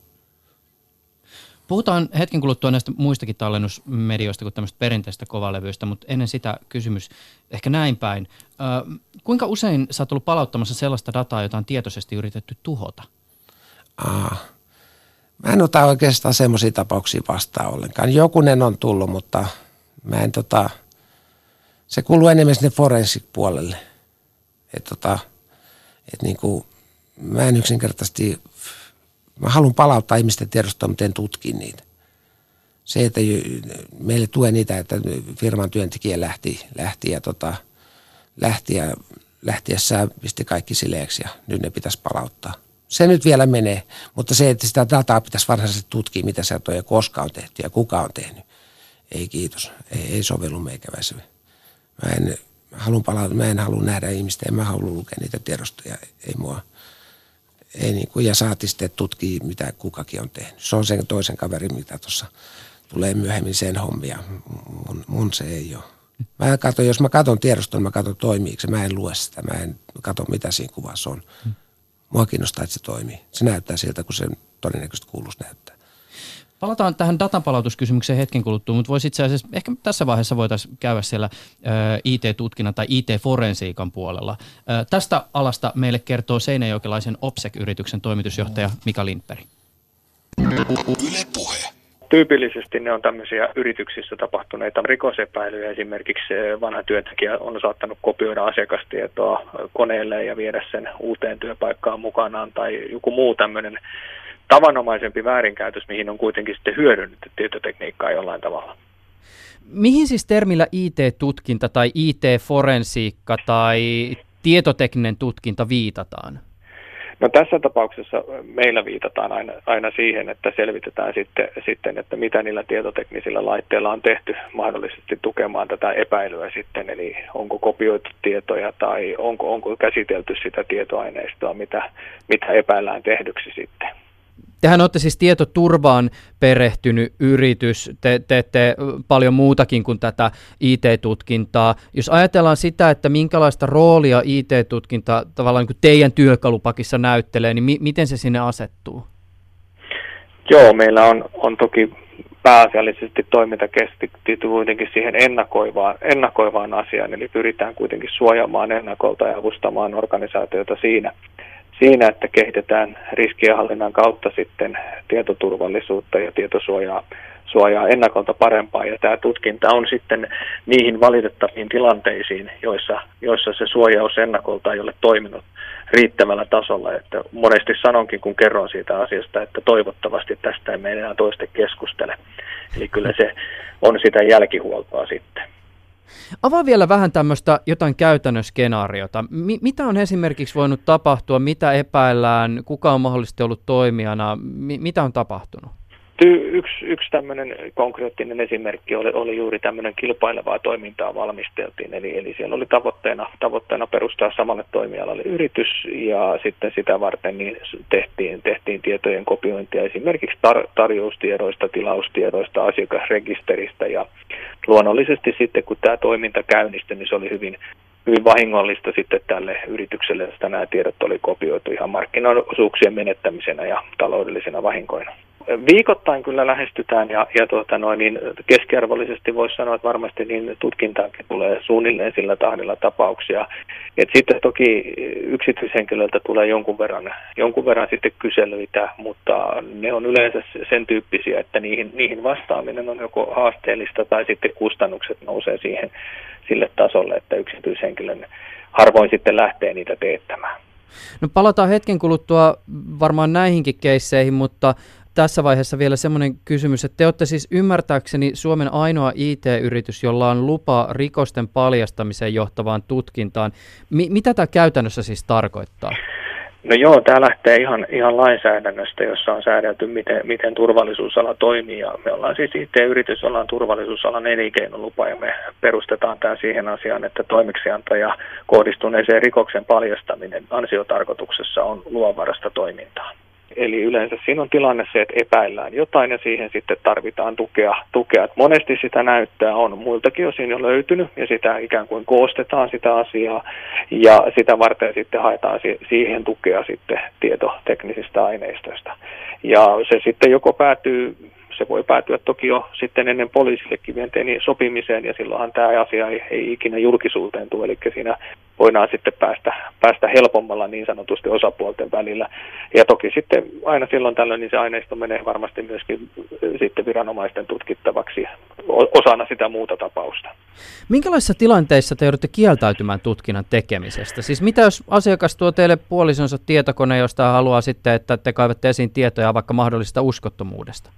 Puhutaan hetken kuluttua näistä muistakin tallennusmedioista kuin tämmöistä perinteistä kovalevyistä, mutta ennen sitä kysymys ehkä näin päin. Ö, kuinka usein sä oot ollut palauttamassa sellaista dataa, jota on tietoisesti yritetty tuhota? Aa, mä en ota oikeastaan semmoisia tapauksia vastaan ollenkaan. Jokunen on tullut, mutta mä en tota, se kuuluu enemmän sinne forensik puolelle. Että tota, et niinku, mä en yksinkertaisesti Mä haluan palauttaa ihmisten tiedostoa, miten tutkin niitä. Se, että meille tulee niitä, että firman työntekijä lähti, lähti ja tota, lähti ja lähtiessään pisti kaikki sileeksi ja nyt ne pitäisi palauttaa. Se nyt vielä menee, mutta se, että sitä dataa pitäisi varsinaisesti tutkia, mitä se on ja koska on tehty ja kuka on tehnyt. Ei kiitos, ei, ei sovellu meikäväiselle. Mä en, halun palata, mä en halua nähdä ihmistä, en mä halua lukea niitä tiedostoja, ei mua – ei niin kuin, ja saati sitten tutkia, mitä kukakin on tehnyt. Se on sen toisen kaverin, mitä tuossa tulee myöhemmin sen hommia. Mun, mun se ei ole. Mä katson, jos mä katson tiedoston, mä katson toimiiko se. Mä en lue sitä, mä en katso mitä siinä kuvassa on. Mua kiinnostaa, että se toimii. Se näyttää siltä, kun se todennäköisesti kuuluisi näyttää. Palataan tähän datanpalautuskysymykseen hetken kuluttua, mutta voisi itse asiassa, ehkä tässä vaiheessa voitaisiin käydä siellä IT-tutkinnan tai IT-forensiikan puolella. Tästä alasta meille kertoo Seinäjokelaisen OPSEC-yrityksen toimitusjohtaja Mika Lindberg. Tyypillisesti ne on tämmöisiä yrityksissä tapahtuneita rikosepäilyjä. Esimerkiksi vanha työntekijä on saattanut kopioida asiakastietoa koneelle ja viedä sen uuteen työpaikkaan mukanaan tai joku muu tämmöinen tavanomaisempi väärinkäytös, mihin on kuitenkin sitten hyödynnetty tietotekniikkaa jollain tavalla. Mihin siis termillä IT-tutkinta tai IT-forensiikka tai tietotekninen tutkinta viitataan? No tässä tapauksessa meillä viitataan aina, aina siihen, että selvitetään sitten, sitten, että mitä niillä tietoteknisillä laitteilla on tehty mahdollisesti tukemaan tätä epäilyä sitten, eli onko kopioitu tietoja tai onko, onko käsitelty sitä tietoaineistoa, mitä, mitä epäillään tehdyksi sitten. Tehän olette siis tietoturvaan perehtynyt yritys, te teette paljon muutakin kuin tätä IT-tutkintaa. Jos ajatellaan sitä, että minkälaista roolia IT-tutkinta tavallaan niin kuin teidän työkalupakissa näyttelee, niin mi- miten se sinne asettuu? Joo, meillä on, on toki pääasiallisesti toiminta keskittyy kuitenkin siihen ennakoivaan, ennakoivaan asiaan, eli pyritään kuitenkin suojaamaan ennakolta ja avustamaan organisaatioita siinä – siinä, että kehitetään riskienhallinnan kautta sitten tietoturvallisuutta ja tietosuojaa suojaa ennakolta parempaa. Ja tämä tutkinta on sitten niihin valitettaviin tilanteisiin, joissa, joissa se suojaus ennakolta ei ole toiminut riittävällä tasolla. Että monesti sanonkin, kun kerron siitä asiasta, että toivottavasti tästä ei meidän toiste keskustele. Eli kyllä se on sitä jälkihuoltoa sitten. Avaa vielä vähän tämmöistä jotain käytännön skenaariota. M- mitä on esimerkiksi voinut tapahtua, mitä epäillään, kuka on mahdollisesti ollut toimijana, M- mitä on tapahtunut? Yksi, yksi tämmöinen konkreettinen esimerkki oli, oli juuri tämmöinen kilpailevaa toimintaa valmisteltiin. Eli, eli siellä oli tavoitteena, tavoitteena perustaa samalle toimialalle yritys ja sitten sitä varten niin tehtiin, tehtiin tietojen kopiointia esimerkiksi tar- tarjoustiedoista, tilaustiedoista, asiakasrekisteristä ja luonnollisesti sitten kun tämä toiminta käynnistyi, niin se oli hyvin, hyvin vahingollista sitten tälle yritykselle, että nämä tiedot oli kopioitu ihan markkinaosuuksien menettämisenä ja taloudellisena vahinkoina viikoittain kyllä lähestytään ja, ja tuota noin, niin keskiarvollisesti voisi sanoa, että varmasti niin tutkintaankin tulee suunnilleen sillä tahdilla tapauksia. Et sitten toki yksityishenkilöltä tulee jonkun verran, jonkun verran sitten kyselyitä, mutta ne on yleensä sen tyyppisiä, että niihin, niihin vastaaminen on joko haasteellista tai sitten kustannukset nousee siihen sille tasolle, että yksityishenkilön harvoin sitten lähtee niitä teettämään. No palataan hetken kuluttua varmaan näihinkin keisseihin, mutta tässä vaiheessa vielä semmoinen kysymys, että te olette siis ymmärtääkseni Suomen ainoa IT-yritys, jolla on lupa rikosten paljastamiseen johtavaan tutkintaan. Mi- mitä tämä käytännössä siis tarkoittaa? No joo, tämä lähtee ihan, ihan lainsäädännöstä, jossa on säädelty, miten, miten turvallisuusala toimii. Ja me ollaan siis IT-yritys, ollaan turvallisuusalan elinkeinolupa ja me perustetaan tämä siihen asiaan, että toimeksiantaja kohdistuneeseen rikoksen paljastaminen ansiotarkoituksessa on luonvarasta toimintaa. Eli yleensä siinä on tilanne se, että epäillään jotain ja siihen sitten tarvitaan tukea. tukea. Että monesti sitä näyttää on muiltakin osin jo löytynyt ja sitä ikään kuin koostetaan sitä asiaa ja sitä varten sitten haetaan siihen tukea sitten tietoteknisistä aineistoista. Ja se sitten joko päätyy se voi päätyä toki jo sitten ennen poliisillekin vienteeni sopimiseen ja silloinhan tämä asia ei, ei ikinä julkisuuteen tule, eli siinä voidaan sitten päästä, päästä helpommalla niin sanotusti osapuolten välillä. Ja toki sitten aina silloin tällöin niin se aineisto menee varmasti myöskin sitten viranomaisten tutkittavaksi osana sitä muuta tapausta. Minkälaisissa tilanteissa te joudutte kieltäytymään tutkinnan tekemisestä? Siis mitä jos asiakas tuo teille puolisonsa tietokone, josta haluaa sitten, että te kaivatte esiin tietoja vaikka mahdollisesta uskottomuudesta?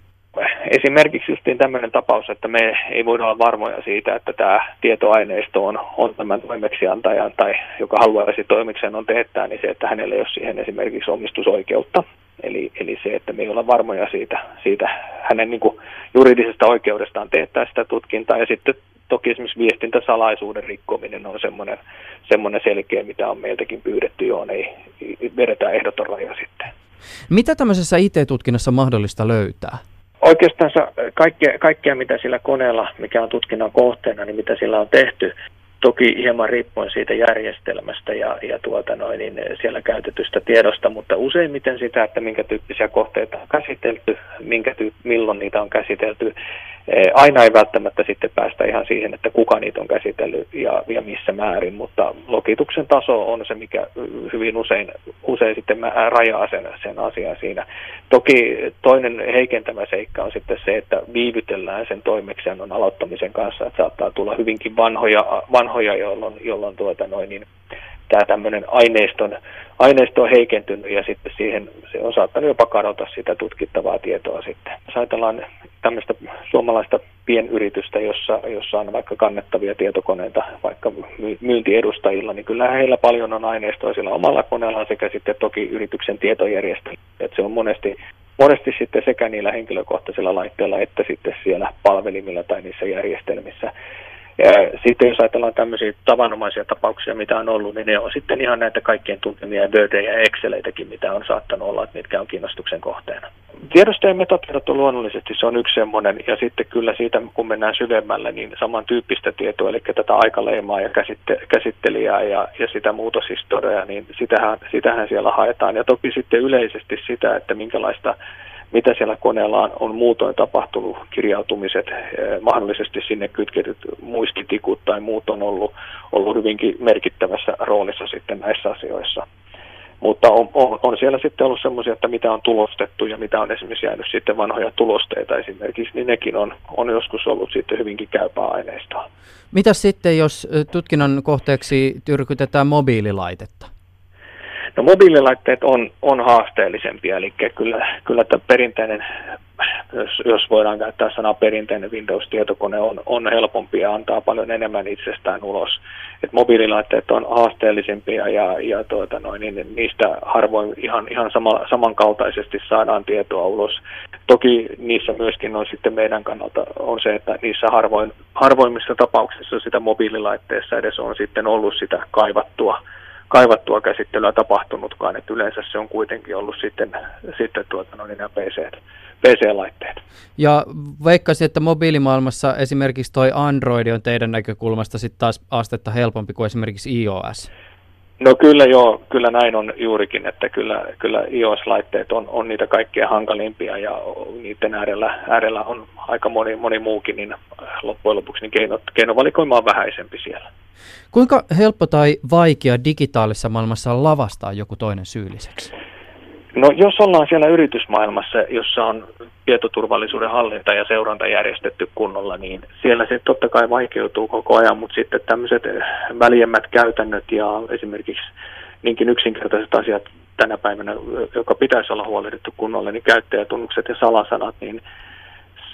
Esimerkiksi just tämmöinen tapaus, että me ei voida olla varmoja siitä, että tämä tietoaineisto on, on tämän toimeksiantajan tai joka haluaisi toimeksiannon teettää, niin se, että hänellä ei ole siihen esimerkiksi omistusoikeutta. Eli, eli se, että me ei olla varmoja siitä, siitä hänen niin kuin juridisesta oikeudestaan teettää sitä tutkintaa. Ja sitten toki esimerkiksi viestintäsalaisuuden rikkominen on semmoinen, semmoinen selkeä, mitä on meiltäkin pyydetty, johon ei vedetä ehdoton raja sitten. Mitä tämmöisessä IT-tutkinnassa mahdollista löytää? Oikeastaan kaikkea, kaikkea, mitä sillä koneella, mikä on tutkinnan kohteena, niin mitä sillä on tehty, toki hieman riippuen siitä järjestelmästä ja, ja tuota noin, niin siellä käytetystä tiedosta, mutta useimmiten sitä, että minkä tyyppisiä kohteita on käsitelty, minkä tyyp- milloin niitä on käsitelty. Eh, aina ei välttämättä sitten päästä ihan siihen, että kuka niitä on käsitellyt ja, ja missä määrin, mutta lokituksen taso on se, mikä hyvin usein, usein sitten rajaa sen, sen asian siinä. Toki toinen heikentävä seikka on sitten se, että viivytellään sen toimeksiannon aloittamisen kanssa, että saattaa tulla hyvinkin vanhoja, vanhoja jolloin, jolloin tuota noin, niin tämä tämmöinen aineiston, aineisto on heikentynyt ja sitten siihen se on saattanut jopa kadota sitä tutkittavaa tietoa sitten. Jos ajatellaan tämmöistä suomalaista pienyritystä, jossa, jossa on vaikka kannettavia tietokoneita vaikka myyntiedustajilla, niin kyllä heillä paljon on aineistoa sillä omalla koneellaan sekä sitten toki yrityksen tietojärjestelmä. Että se on monesti, monesti sitten sekä niillä henkilökohtaisilla laitteilla että sitten siellä palvelimilla tai niissä järjestelmissä. Sitten jos ajatellaan tämmöisiä tavanomaisia tapauksia, mitä on ollut, niin ne on sitten ihan näitä kaikkien tuntemia Wordeja ja Exceleitäkin, mitä on saattanut olla, mitkä on kiinnostuksen kohteena. Tiedosto- ja metatiedot on luonnollisesti, se on yksi semmoinen, ja sitten kyllä siitä, kun mennään syvemmälle, niin samantyyppistä tietoa, eli tätä aikaleimaa ja käsitte- käsittelijää ja, ja sitä muutoshistoriaa, niin sitähän, sitähän siellä haetaan. Ja toki sitten yleisesti sitä, että minkälaista mitä siellä koneella on, on muutoin tapahtunut, kirjautumiset, eh, mahdollisesti sinne kytketyt muistitikut tai muut on ollut, ollut hyvinkin merkittävässä roolissa sitten näissä asioissa. Mutta on, on, on siellä sitten ollut semmoisia, että mitä on tulostettu ja mitä on esimerkiksi jäänyt sitten vanhoja tulosteita esimerkiksi, niin nekin on, on joskus ollut sitten hyvinkin käypää aineistoa. Mitä sitten, jos eh, tutkinnan kohteeksi tyrkytetään mobiililaitetta? No mobiililaitteet on, on haasteellisempia, eli kyllä, kyllä tämä perinteinen, jos, jos voidaan käyttää sanaa perinteinen Windows-tietokone, on, on helpompi ja antaa paljon enemmän itsestään ulos. Et mobiililaitteet on haasteellisempia ja, ja tuota noin, niin niistä harvoin ihan, ihan sama, samankaltaisesti saadaan tietoa ulos. Toki niissä myöskin on sitten meidän kannalta on se, että niissä harvoin, harvoimmissa tapauksissa sitä mobiililaitteessa edes on sitten ollut sitä kaivattua kaivattua käsittelyä tapahtunutkaan, että yleensä se on kuitenkin ollut sitten, sitten tuota, no niin nämä PC, PC-laitteet. Ja veikkaisin, että mobiilimaailmassa esimerkiksi toi Android on teidän näkökulmasta sitten taas astetta helpompi kuin esimerkiksi iOS. No kyllä joo, kyllä näin on juurikin, että kyllä, kyllä iOS-laitteet on, on niitä kaikkein hankalimpia ja niiden äärellä, äärellä on aika moni, moni muukin, niin loppujen lopuksi niin keino, keinovalikoima on vähäisempi siellä. Kuinka helppo tai vaikea digitaalisessa maailmassa on lavastaa joku toinen syylliseksi? No jos ollaan siellä yritysmaailmassa, jossa on tietoturvallisuuden hallinta ja seuranta järjestetty kunnolla, niin siellä se totta kai vaikeutuu koko ajan, mutta sitten tämmöiset väljemmät käytännöt ja esimerkiksi niinkin yksinkertaiset asiat tänä päivänä, joka pitäisi olla huolehdittu kunnolla, niin käyttäjätunnukset ja salasanat, niin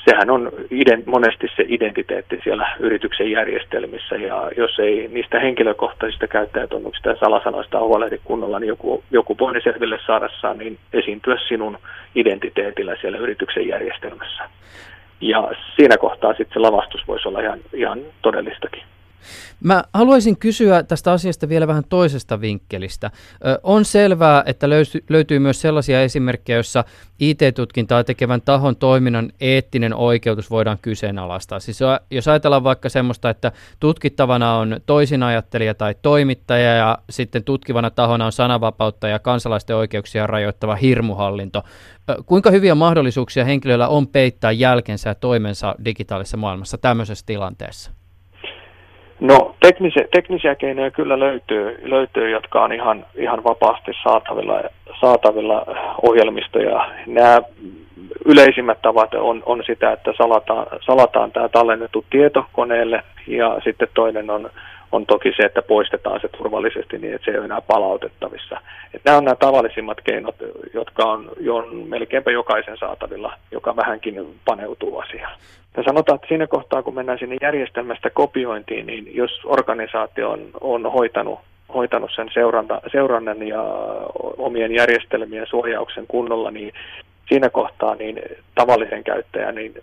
sehän on ident, monesti se identiteetti siellä yrityksen järjestelmissä ja jos ei niistä henkilökohtaisista käyttäjätunnuksista ja salasanoista huolehdi kunnolla, niin joku, joku voi ne selville saadessaan niin esiintyä sinun identiteetillä siellä yrityksen järjestelmässä. Ja siinä kohtaa sitten se lavastus voisi olla ihan, ihan todellistakin. Mä haluaisin kysyä tästä asiasta vielä vähän toisesta vinkkelistä. Ö, on selvää, että löytyy, löytyy myös sellaisia esimerkkejä, joissa IT-tutkintaa tekevän tahon toiminnan eettinen oikeutus voidaan kyseenalaistaa. Siis jos ajatellaan vaikka semmoista, että tutkittavana on toisinajattelija tai toimittaja ja sitten tutkivana tahona on sananvapautta ja kansalaisten oikeuksia rajoittava hirmuhallinto. Kuinka hyviä mahdollisuuksia henkilöillä on peittää jälkensä ja toimensa digitaalisessa maailmassa tämmöisessä tilanteessa? No teknisiä, teknisiä keinoja kyllä löytyy, löytyy jotka on ihan, ihan vapaasti saatavilla, saatavilla ohjelmistoja. Nämä yleisimmät tavat on, on sitä, että salataan, salataan tämä tallennettu tieto koneelle ja sitten toinen on, on toki se, että poistetaan se turvallisesti niin, että se ei ole enää palautettavissa. Et nämä on nämä tavallisimmat keinot, jotka on, jo melkeinpä jokaisen saatavilla, joka vähänkin paneutuu asiaan. Ja sanotaan, että siinä kohtaa, kun mennään sinne järjestelmästä kopiointiin, niin jos organisaatio on, on hoitanut, hoitanut sen seuranta, seurannan ja omien järjestelmien suojauksen kunnolla, niin siinä kohtaa niin tavallisen käyttäjän niin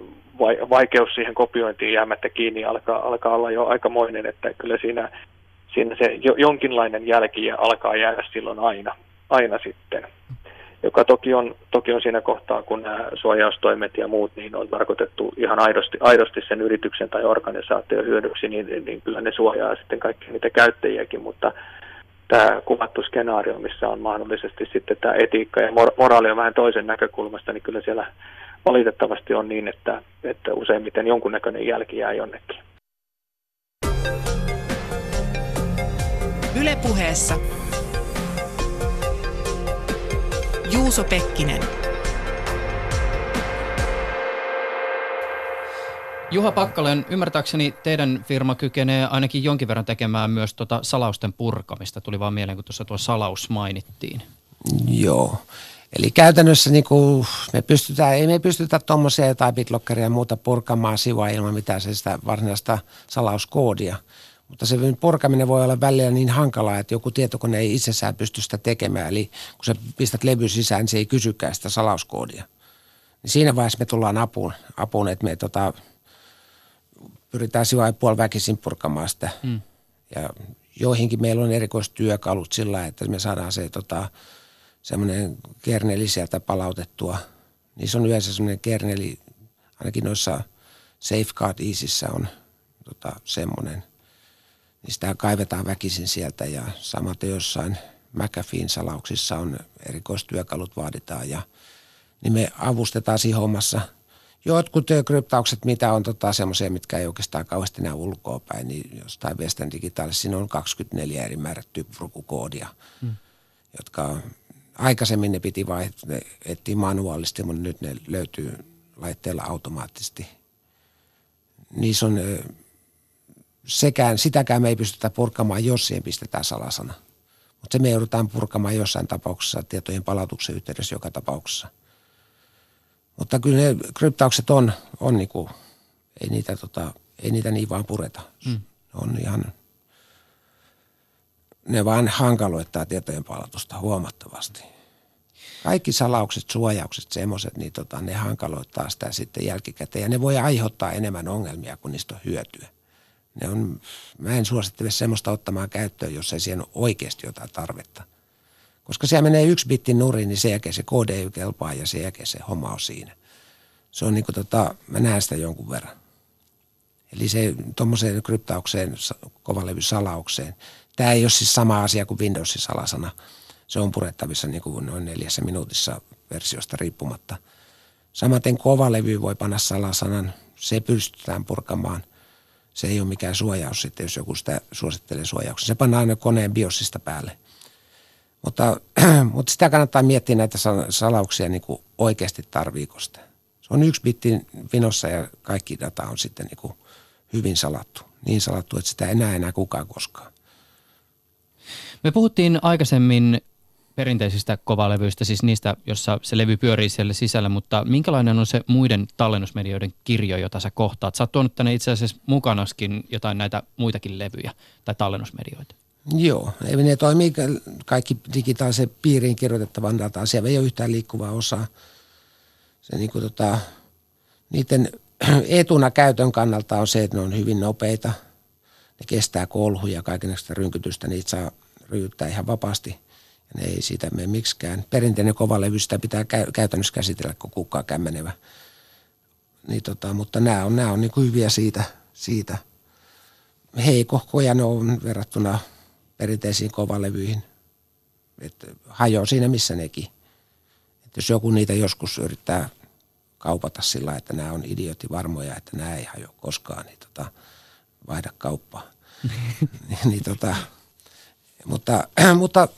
vaikeus siihen kopiointiin jäämättä kiinni alkaa, alkaa olla jo aikamoinen, että kyllä siinä, siinä se jonkinlainen jälki alkaa jäädä silloin aina, aina sitten. Joka toki on, toki on siinä kohtaa, kun nämä suojaustoimet ja muut niin on tarkoitettu ihan aidosti, aidosti sen yrityksen tai organisaation hyödyksi, niin, niin kyllä ne suojaa sitten kaikkia niitä käyttäjiäkin, mutta tämä kuvattu skenaario, missä on mahdollisesti sitten tämä etiikka ja moraali on vähän toisen näkökulmasta, niin kyllä siellä valitettavasti on niin, että, että useimmiten jonkunnäköinen jälki jää jonnekin. Ylepuheessa Juuso Pekkinen. Juha Pakkalen, ymmärtääkseni teidän firma kykenee ainakin jonkin verran tekemään myös tuota salausten purkamista. Tuli vaan mieleen, kun tuossa tuo salaus mainittiin. Joo. Eli käytännössä niin kuin me pystytään, ei me pystytä tuommoisia jotain bitlockeria ja muuta purkamaan sivua ilman mitään sitä varsinaista salauskoodia – mutta se purkaminen voi olla välillä niin hankalaa, että joku tietokone ei itsessään pysty sitä tekemään. Eli kun sä pistät levy sisään, niin se ei kysykään sitä salauskoodia. Niin siinä vaiheessa me tullaan apuun, apuun että me tota, pyritään sivua puoli väkisin purkamaan sitä. Hmm. Ja joihinkin meillä on erikoistyökalut sillä, että me saadaan se tota, semmoinen kerneli sieltä palautettua. Niissä on yleensä semmoinen kerneli, ainakin noissa Safeguard Easyssä on tota, semmoinen – niin sitä kaivetaan väkisin sieltä ja samaten jossain McAfeein salauksissa on erikoistyökalut vaaditaan ja niin me avustetaan siinä hommassa. Jotkut kryptaukset, mitä on tota, semmoisia, mitkä ei oikeastaan kauheasti näy ulkoa päin, niin jostain Western Digitaalissa siinä on 24 eri määrättyä purkukoodia, hmm. jotka aikaisemmin ne piti vain, ne etsiä manuaalisesti, mutta nyt ne löytyy laitteella automaattisesti. Niissä on sekään, sitäkään me ei pystytä purkamaan, jos siihen pistetään salasana. Mutta se me joudutaan purkamaan jossain tapauksessa tietojen palautuksen yhteydessä joka tapauksessa. Mutta kyllä ne kryptaukset on, on niinku, ei, niitä, tota, ei niitä niin vaan pureta. Mm. On ihan, ne vaan hankaloittaa tietojen palautusta huomattavasti. Kaikki salaukset, suojaukset, semmoiset, niin tota, ne hankaloittaa sitä sitten jälkikäteen. Ja ne voi aiheuttaa enemmän ongelmia, kun niistä on hyötyä ne on, mä en suosittele semmoista ottamaan käyttöön, jos ei siihen ole oikeasti jotain tarvetta. Koska siellä menee yksi bitti nurin, niin sen jälkeen se ei kelpaa ja sen jälkeen se homma on siinä. Se on niin kuin tota, mä näen sitä jonkun verran. Eli se tuommoiseen kryptaukseen, kovalevy-salaukseen. Tämä ei ole siis sama asia kuin Windowsin salasana. Se on purettavissa niin kuin noin neljässä minuutissa versiosta riippumatta. Samaten kovalevy voi panna salasanan. Se pystytään purkamaan se ei ole mikään suojaus sitten, jos joku sitä suosittelee suojauksen. Se pannaan aina koneen biosista päälle. Mutta, mutta sitä kannattaa miettiä näitä salauksia niin kuin oikeasti tarviiko sitä. Se on yksi bitti vinossa ja kaikki data on sitten niin kuin hyvin salattu. Niin salattu, että sitä ei näe enää kukaan koskaan. Me puhuttiin aikaisemmin perinteisistä kovalevyistä, siis niistä, jossa se levy pyörii siellä sisällä, mutta minkälainen on se muiden tallennusmedioiden kirjo, jota sä kohtaat? Sä oot tuonut tänne itse asiassa mukanaskin jotain näitä muitakin levyjä tai tallennusmedioita. Joo, ne toimii kaikki digitaalisen piiriin kirjoitettavan dataa. Siellä ei ole yhtään liikkuvaa osaa. Se niin kuin tota, niiden etuna käytön kannalta on se, että ne on hyvin nopeita. Ne kestää kolhuja, kaikenlaista rynkytystä, niitä saa ryhdyttää ihan vapaasti – ne ei siitä mene miksikään. Perinteinen kovalevy sitä pitää käytännössä käsitellä kuin kukkaa kämmenevä. Niin tota, mutta nämä on, nämä on niin kuin hyviä siitä, siitä. Heikohkoja ne on verrattuna perinteisiin kovalevyihin. Et hajoaa siinä missä nekin. Et jos joku niitä joskus yrittää kaupata sillä että nämä on idioottivarmoja, että nämä ei hajoa koskaan, niin tota, vaihda kauppaa. niin, niin tota, mutta, mutta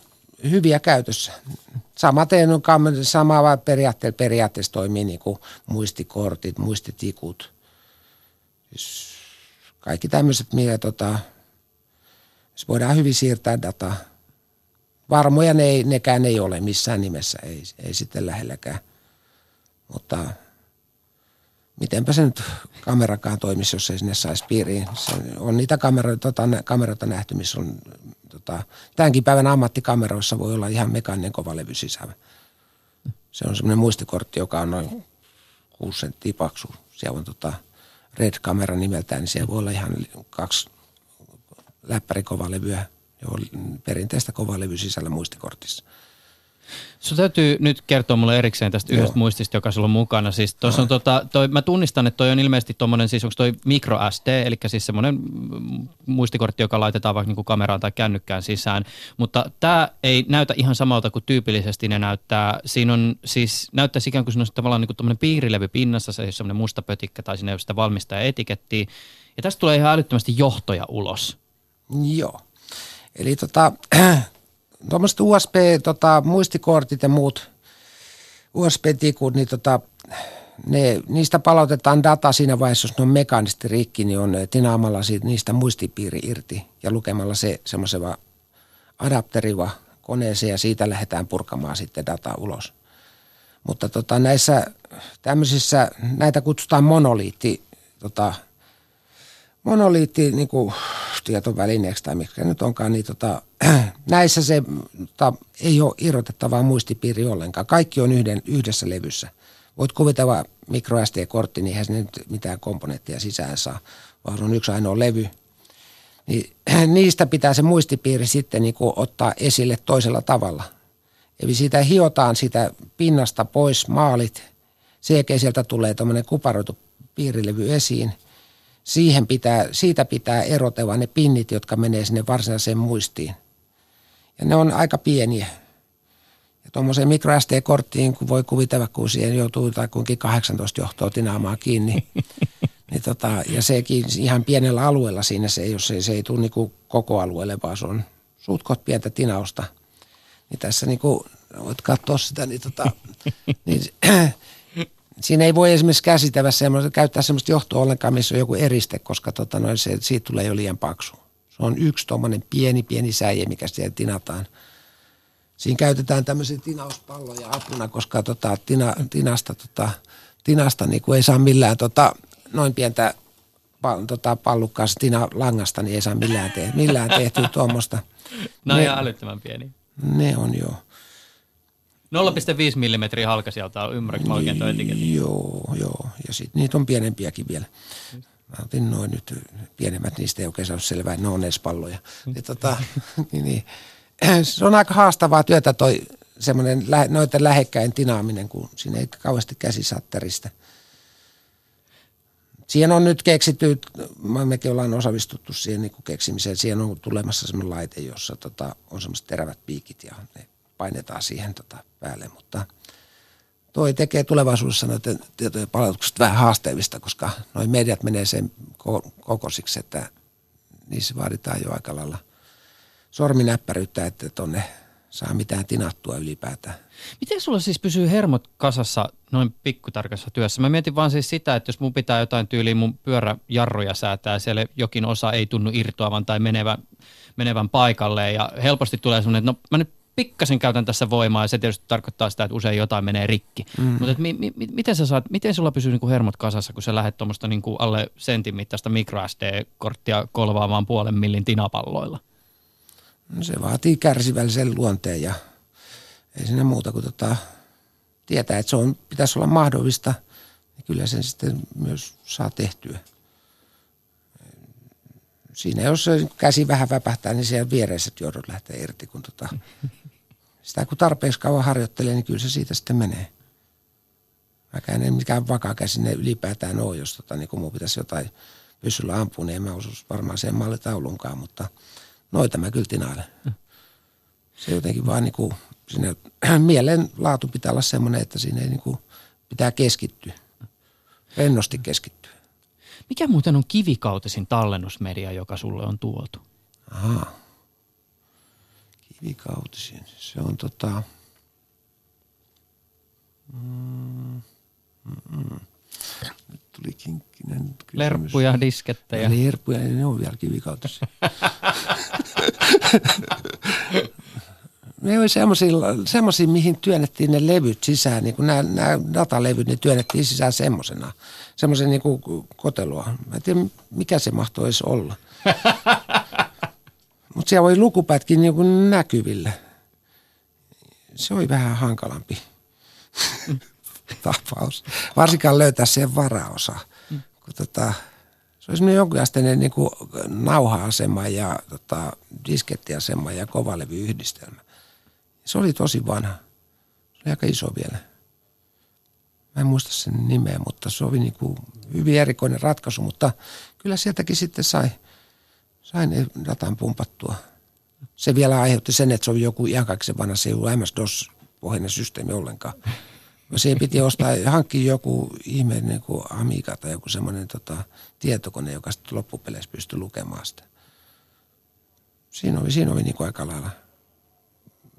hyviä käytössä. Samaten on sama periaatteessa, periaatteessa toimii niin kuin muistikortit, muistitikut. Siis kaikki tämmöiset, millä tota, siis voidaan hyvin siirtää dataa. Varmoja ne ei, nekään ei ole missään nimessä, ei, ei sitten lähelläkään. Mutta mitenpä se nyt kamerakaan toimisi, jos ei sinne saisi piiriin. Se on niitä kameroita, tota, kameroita nähty, missä on tota, tämänkin päivän ammattikameroissa voi olla ihan mekaaninen kovalevy sisällä. Se on semmoinen muistikortti, joka on noin 6 senttiä paksu. Siellä on tota Red-kamera nimeltään, niin siellä voi olla ihan kaksi läppärikovalevy, jo perinteistä kovalevy sisällä muistikortissa. Sun täytyy nyt kertoa mulle erikseen tästä Joo. yhdestä muistista, joka sulla on mukana. Siis no. on tota, toi, mä tunnistan, että toi on ilmeisesti tuommoinen, siis onko toi micro SD, eli siis semmoinen muistikortti, joka laitetaan vaikka niinku kameraan tai kännykkään sisään. Mutta tämä ei näytä ihan samalta kuin tyypillisesti ne näyttää. Siinä on siis, näyttää ikään kuin siinä on tavallaan niinku piirilevy pinnassa, se on semmoinen musta pötikkä tai sinne sitä valmistaja etikettiä. Ja tästä tulee ihan älyttömästi johtoja ulos. Joo. Eli tota, tuommoiset USB-muistikortit tota, ja muut USB-tikut, niin tota, ne, niistä palautetaan data siinä vaiheessa, jos ne on mekaanisesti rikki, niin on tinaamalla siitä, niistä muistipiiri irti ja lukemalla se semmoisella adapteriva koneeseen ja siitä lähdetään purkamaan sitten data ulos. Mutta tota, näissä tämmöisissä, näitä kutsutaan monoliitti tota, monoliitti niin kuin, tietovälineeksi tai miksi nyt onkaan, niin tota, näissä se tota, ei ole irrotettavaa muistipiiri ollenkaan. Kaikki on yhden, yhdessä levyssä. Voit kuvitella micro SD-kortti, niin eihän se nyt mitään komponenttia sisään saa, vaan on yksi ainoa levy. Niin, niistä pitää se muistipiiri sitten niin kuin ottaa esille toisella tavalla. Eli siitä hiotaan sitä pinnasta pois maalit. Sen sieltä tulee tuommoinen kuparoitu piirilevy esiin – siihen pitää, siitä pitää erotella ne pinnit, jotka menee sinne varsinaiseen muistiin. Ja ne on aika pieniä. Ja tuommoiseen micro SD-korttiin, kun voi kuvitella, kun siihen joutuu tai kuinkin 18 johtoa tinaamaan kiinni. niin tota, ja sekin ihan pienellä alueella siinä se ei, se, se ei tule niin koko alueelle, vaan se on suutkot pientä tinausta. Niin tässä niin kuin, voit katsoa sitä, niin, tota, niin siinä ei voi esimerkiksi käsitellä semmoista, käyttää semmoista johtoa ollenkaan, missä on joku eriste, koska tota noin, se, siitä tulee jo liian paksu. Se on yksi tuommoinen pieni, pieni säie, mikä siellä tinataan. Siinä käytetään tämmöisiä tinauspalloja apuna, koska tota, tina, tinasta, tota, tinasta niin kuin ei saa millään tota, noin pientä pal, tota, pallukkaasta tina langasta, niin ei saa millään, te, millään tehtyä tuommoista. No ihan älyttömän pieni. Ne on joo. 0,5 mm halkasijalta on, ymmärrätkö mä oikein etiketti? Joo, joo. Ja sitten niitä on pienempiäkin vielä. Mä otin noin nyt pienemmät, niistä ei oikein saanut selvää, ne on edes palloja. Ja tota, niin, niin. Se on aika haastavaa työtä toi semmoinen noiden lähekkäin tinaaminen, kun siinä ei kauheasti käsi satterista. Siihen on nyt keksitty, mekin ollaan osallistuttu siihen niin keksimiseen, siihen on tulemassa semmoinen laite, jossa tota, on semmoiset terävät piikit ja ne painetaan siihen tota päälle, mutta toi tekee tulevaisuudessa noiden tietojen palautuksesta vähän haasteellista, koska noin mediat menee sen kokoisiksi, että niissä vaaditaan jo aika lailla sorminäppäryyttä, että tuonne saa mitään tinattua ylipäätään. Miten sulla siis pysyy hermot kasassa noin pikkutarkassa työssä? Mä mietin vaan siis sitä, että jos mun pitää jotain tyyliä mun pyöräjarruja säätää, siellä jokin osa ei tunnu irtoavan tai menevän, menevän paikalle ja helposti tulee semmoinen, että no mä nyt pikkasen käytän tässä voimaa ja se tietysti tarkoittaa sitä, että usein jotain menee rikki. Mm. Mutta mi, mi, miten, sä saat, miten sulla pysyy niinku hermot kasassa, kun sä lähdet tuommoista niinku alle sentin mittaista microSD-korttia kolvaamaan puolen millin tinapalloilla? No se vaatii kärsivällisen luonteen ja ei siinä muuta kuin tota, tietää, että se on, pitäisi olla mahdollista, niin kyllä sen sitten myös saa tehtyä. Siinä jos käsi vähän väpähtää, niin siellä viereiset johdot lähtee irti, kun tota, sitä kun tarpeeksi kauan harjoittelee, niin kyllä se siitä sitten menee. Mäkään en mikään vakakäsinen ylipäätään ole, jos tota, niin kun mun pitäisi jotain pyssyllä ampua, niin en mä osuisi varmaan sen mallitaulunkaan, mutta noita mä kyllä tinailen. Se jotenkin vaan niin kuin, siinä mielen laatu pitää olla semmoinen, että siinä ei niin kuin, pitää keskittyä, rennosti keskittyä. Mikä muuten on kivikautisin tallennusmedia, joka sulle on tuotu? Aha. Kivikautisin. Se on tota... Mm, mm, Nyt tuli kinkkinen kysymys. Lerppuja, diskettejä. Lerppuja, ne on vielä kivikautisia. ne oli semmoisia, mihin työnnettiin ne levyt sisään, niin kuin nämä, nämä datalevyt, ne työnnettiin sisään semmoisena. Semmoisen niin kuin kotelua. Mä en tiedä, mikä se mahtoisi olla. Mutta siellä oli lukupätkin niin kuin näkyvillä. Se oli vähän hankalampi tapaus. Varsinkaan löytää sen varaosa. Kun tota, se oli jonkunasteinen niin kuin nauha-asema ja tota, diskettiasema ja kovalevyyhdistelmä. Se oli tosi vanha. Se oli aika iso vielä. Mä en muista sen nimeä, mutta se oli niin kuin hyvin erikoinen ratkaisu, mutta kyllä sieltäkin sitten sai, sai datan pumpattua. Se vielä aiheutti sen, että se oli joku ihan kaikisen vanha, se ei ollut MS-DOS-pohjainen systeemi ollenkaan. Siihen piti ostaa, hankkia joku ihmeinen niin kuin Amiga tai joku semmoinen tota, tietokone, joka sitten loppupeleissä pystyi lukemaan sitä. Siinä oli, siinä oli niin kuin aika lailla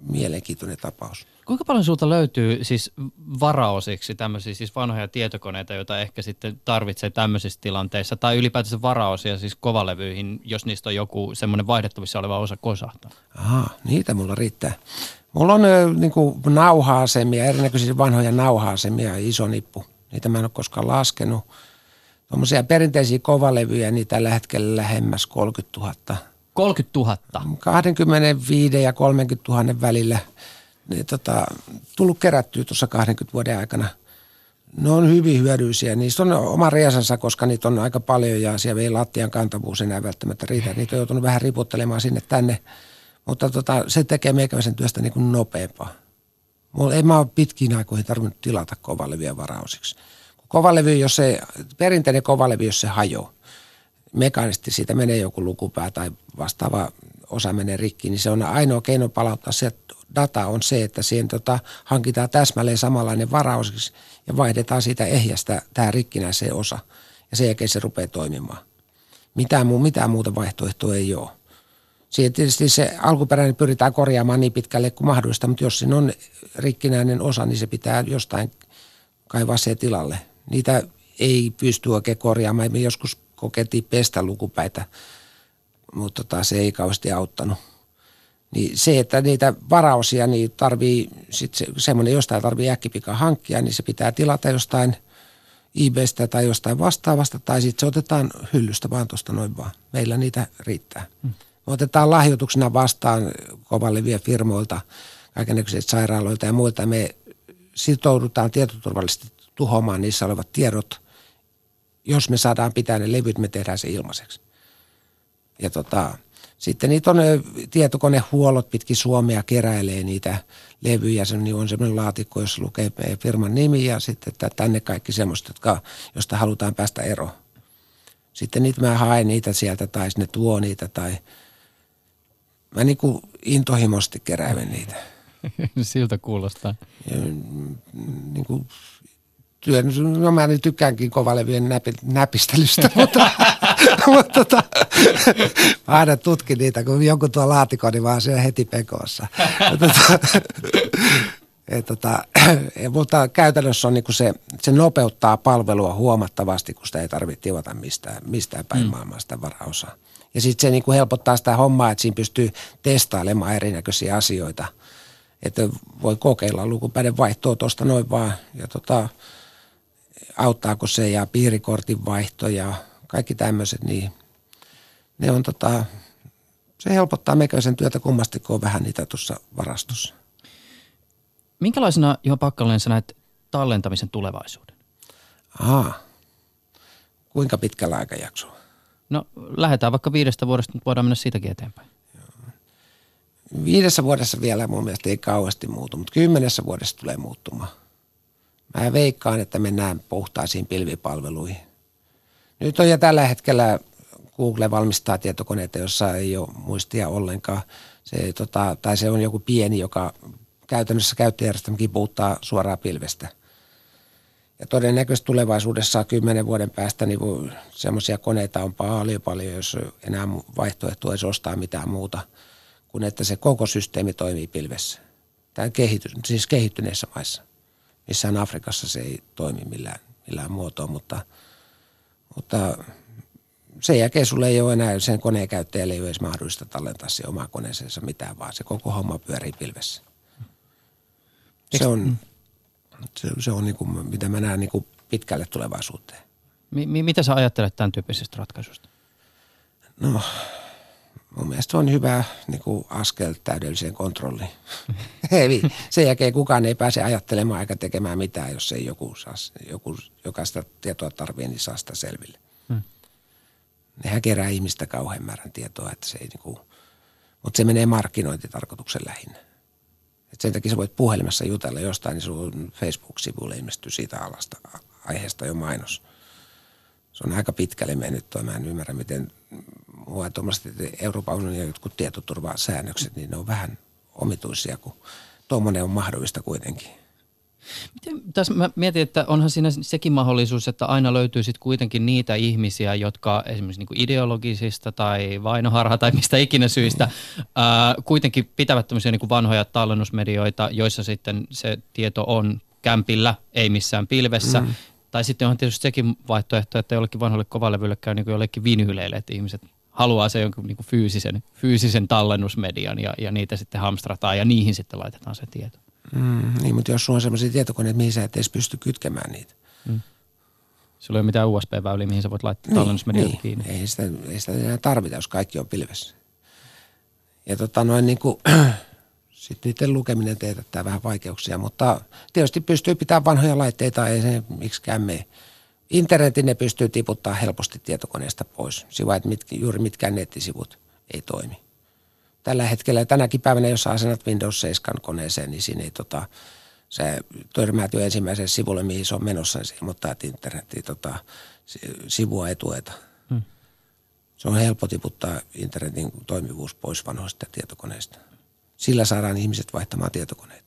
mielenkiintoinen tapaus. Kuinka paljon sulta löytyy siis varaosiksi tämmöisiä siis vanhoja tietokoneita, joita ehkä sitten tarvitsee tämmöisissä tilanteissa, tai ylipäätänsä varaosia siis kovalevyihin, jos niistä on joku semmoinen vaihdettavissa oleva osa kosahtaa? Aha, niitä mulla riittää. Mulla on niin kuin nauha-asemia, erinäköisiä vanhoja nauha-asemia iso nippu. Niitä mä en ole koskaan laskenut. Tuommoisia perinteisiä kovalevyjä, niin tällä hetkellä lähemmäs 30 000. 30 000? 25 ja 30 000 välillä. Niin, tota, tullut kerättyä tuossa 20 vuoden aikana. Ne on hyvin hyödyllisiä. Niistä on oma riesansa, koska niitä on aika paljon ja siellä ei lattian kantavuus enää välttämättä riitä. Niitä on joutunut vähän riputtelemaan sinne tänne mutta tota, se tekee meikäläisen työstä niin kuin nopeampaa. Mulla ei mä ole pitkiin aikoihin tarvinnut tilata kovalevyä varausiksi. Kovalevy, jos se, perinteinen kovalevy, jos se hajoaa, mekaanisesti siitä menee joku lukupää tai vastaava osa menee rikki, niin se on ainoa keino palauttaa se data on se, että siihen tota, hankitaan täsmälleen samanlainen varausiksi ja vaihdetaan siitä ehjästä tähän rikkinäiseen osa. Ja sen jälkeen se rupeaa toimimaan. Mitään, muu, mitään muuta vaihtoehtoa ei ole. Siihen tietysti se alkuperäinen pyritään korjaamaan niin pitkälle kuin mahdollista, mutta jos siinä on rikkinäinen osa, niin se pitää jostain kaivaa se tilalle. Niitä ei pysty oikein korjaamaan. Me joskus kokeiltiin pestä lukupäitä, mutta tota, se ei kauheasti auttanut. Niin se, että niitä varaosia niin tarvii, sit se, semmoinen jostain tarvii äkkipika hankkia, niin se pitää tilata jostain eBaystä tai jostain vastaavasta, tai sitten se otetaan hyllystä vaan tuosta noin vaan. Meillä niitä riittää. Hmm. Me otetaan lahjoituksena vastaan kovallevia firmoilta, kaikenlaisilta sairaaloilta ja muilta. Me sitoudutaan tietoturvallisesti tuhoamaan niissä olevat tiedot. Jos me saadaan pitää ne levyt, me tehdään se ilmaiseksi. Ja tota, sitten niitä on tietokonehuollot pitkin Suomea keräilee niitä levyjä. Se on semmoinen laatikko, jossa lukee firman nimi ja sitten tänne kaikki semmoista, jotka, josta halutaan päästä eroon. Sitten niitä mä haen niitä sieltä tai ne tuo niitä tai – mä niin kuin intohimoisesti keräilen niitä. Siltä kuulostaa. Ja, niin kuin, työn, no mä niin tykkäänkin kovalevien näpi, näpistelystä, mutta, Mutta tota, mä aina tutkin niitä, kun joku tuo laatikon, niin vaan syö heti pekossa. tota, et tota, mutta käytännössä on niinku se, se nopeuttaa palvelua huomattavasti, kun sitä ei tarvitse tivata mistään, mistään päin mm. maailmaa sitä varaosaa. Ja sitten se niinku helpottaa sitä hommaa, että siinä pystyy testailemaan erinäköisiä asioita. Että voi kokeilla lukupäiden vaihtoa tuosta noin vaan. Ja tota, auttaako se ja piirikortin vaihto ja kaikki tämmöiset, niin ne on tota, se helpottaa meikäisen työtä kummasti, kun on vähän niitä tuossa varastossa. Minkälaisena, Juha Pakkalainen, sä näet tallentamisen tulevaisuuden? Aha. Kuinka pitkällä aikajaksoa? No lähdetään vaikka viidestä vuodesta, mutta voidaan mennä siitäkin eteenpäin. Viidessä vuodessa vielä mun mielestä ei kauheasti muutu, mutta kymmenessä vuodessa tulee muuttumaan. Mä veikkaan, että mennään puhtaisiin pilvipalveluihin. Nyt on jo tällä hetkellä Google valmistaa tietokoneita, jossa ei ole muistia ollenkaan. Se, tota, tai se on joku pieni, joka käytännössä käyttöjärjestelmäkin puuttaa suoraan pilvestä. Ja todennäköisesti tulevaisuudessa kymmenen vuoden päästä niin semmoisia koneita on paljon paljon, jos enää vaihtoehto ei ostaa mitään muuta kuin että se koko systeemi toimii pilvessä. Tämä kehity, siis kehittyneissä maissa. Missään Afrikassa se ei toimi millään, millään muotoa, mutta, mutta sen jälkeen sulle ei ole enää sen koneen käyttäjälle ei ole edes mahdollista tallentaa se oma koneeseensa mitään, vaan se koko homma pyörii pilvessä. Se on, se, se on niin kuin, mitä mä näen niin kuin pitkälle tulevaisuuteen. M- mitä sä ajattelet tämän tyyppisestä ratkaisusta? No, mun mielestä se on hyvä niin kuin askel täydelliseen kontrolliin. Eli sen jälkeen kukaan ei pääse ajattelemaan eikä tekemään mitään, jos ei joku, saa, joku joka sitä tietoa tarvitsee, niin saa sitä selville. Hmm. Nehän kerää ihmistä kauhean määrän tietoa, että se ei niin kuin, mutta se menee markkinointitarkoituksen lähinnä. Et sen takia sä voit puhelimessa jutella jostain, niin sun Facebook-sivuille ilmestyy siitä alasta aiheesta jo mainos. Se on aika pitkälle mennyt toi. Mä en ymmärrä, miten mua tuommoiset Euroopan unionin jotkut tietoturvasäännökset, niin ne on vähän omituisia, kun tuommoinen on mahdollista kuitenkin. Miten, tässä mä mietin, että onhan siinä sekin mahdollisuus, että aina löytyy sitten kuitenkin niitä ihmisiä, jotka esimerkiksi niin ideologisista tai vainoharha tai mistä ikinä syistä mm. ää, kuitenkin pitävät tämmöisiä niin vanhoja tallennusmedioita, joissa sitten se tieto on kämpillä, ei missään pilvessä. Mm. Tai sitten on tietysti sekin vaihtoehto, että jollekin vanhoille kovalevylle käy niin kuin jollekin vinyyleille, että ihmiset haluaa se jonkun niin kuin fyysisen, fyysisen tallennusmedian ja, ja niitä sitten hamstrataan ja niihin sitten laitetaan se tieto. Mm, niin, mutta jos sulla on sellaisia tietokoneita, mihin sä et edes pysty kytkemään niitä. Mm. Sulla ei ole mitään USB-väyliä, mihin sä voit laittaa niin, tallennusmedian niin. kiinni. Ei sitä, ei sitä enää tarvita, jos kaikki on pilvessä. Ja tota noin niin kuin, sitten niiden lukeminen teetättää vähän vaikeuksia, mutta tietysti pystyy pitämään vanhoja laitteita, ei se miksikään mene. Internetin ne pystyy tiputtaa helposti tietokoneesta pois, sivut, mitkä, juuri mitkään nettisivut ei toimi tällä hetkellä, tänäkin päivänä, jos asennat Windows 7 koneeseen, niin siinä ei tota, se törmäät jo ensimmäiseen sivulle, mihin se on menossa, niin se ilmoittaa, että internetin tota, sivua ei tueta. Hmm. Se on helppo tiputtaa internetin toimivuus pois vanhoista tietokoneista. Sillä saadaan ihmiset vaihtamaan tietokoneita.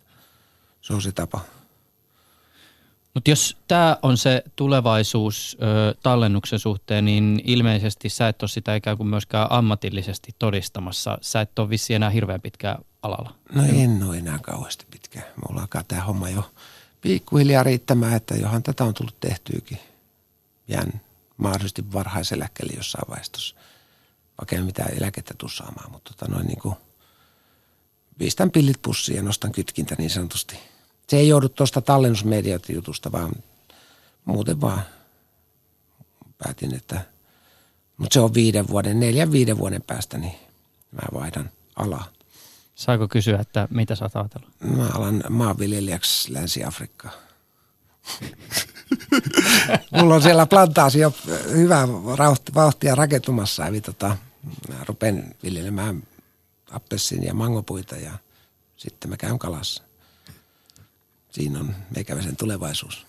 Se on se tapa. Mutta jos tämä on se tulevaisuus ö, tallennuksen suhteen, niin ilmeisesti sä et ole sitä ikään kuin myöskään ammatillisesti todistamassa. Sä et ole vissi enää hirveän pitkään alalla. No en ole enää kauheasti pitkään. Mulla alkaa tämä homma jo pikkuhiljaa riittämään, että johan tätä on tullut tehtyykin. Jään mahdollisesti varhaiseläkkeelle jossain vaiheessa vaikka mitään eläkettä tuu saamaan, mutta tota noin niin kuin pistän pillit pussiin ja nostan kytkintä niin sanotusti – se ei joudu tuosta tallennusmediat jutusta, vaan muuten vaan päätin, että mutta se on viiden vuoden, neljän viiden vuoden päästä, niin mä vaihdan alaa. Saiko kysyä, että mitä sä oot ajatellut? Mä alan maanviljelijäksi Länsi-Afrikkaan. Mulla on siellä plantaasio hyvää vauhtia rakentumassa, eli tota, mä rupen viljelemään appelsin ja mangopuita ja sitten mä käyn kalassa siinä on meikäläisen tulevaisuus.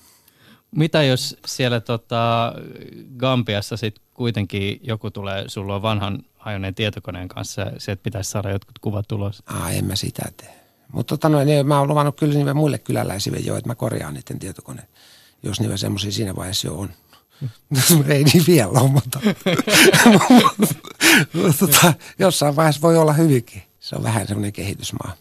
Mitä jos siellä tota, Gambiassa sit kuitenkin joku tulee, sulla on vanhan hajoneen tietokoneen kanssa sieltä pitäisi saada jotkut kuvat ulos? Aa, en mä sitä tee. Mutta tota, no, niin mä oon luvannut kyllä niille muille kyläläisille jo, että mä korjaan niiden tietokoneet, jos niillä semmoisia siinä vaiheessa jo on. Ei niin vielä ole, mutta tota, jossain vaiheessa voi olla hyvinkin. Se on vähän semmoinen kehitysmaa.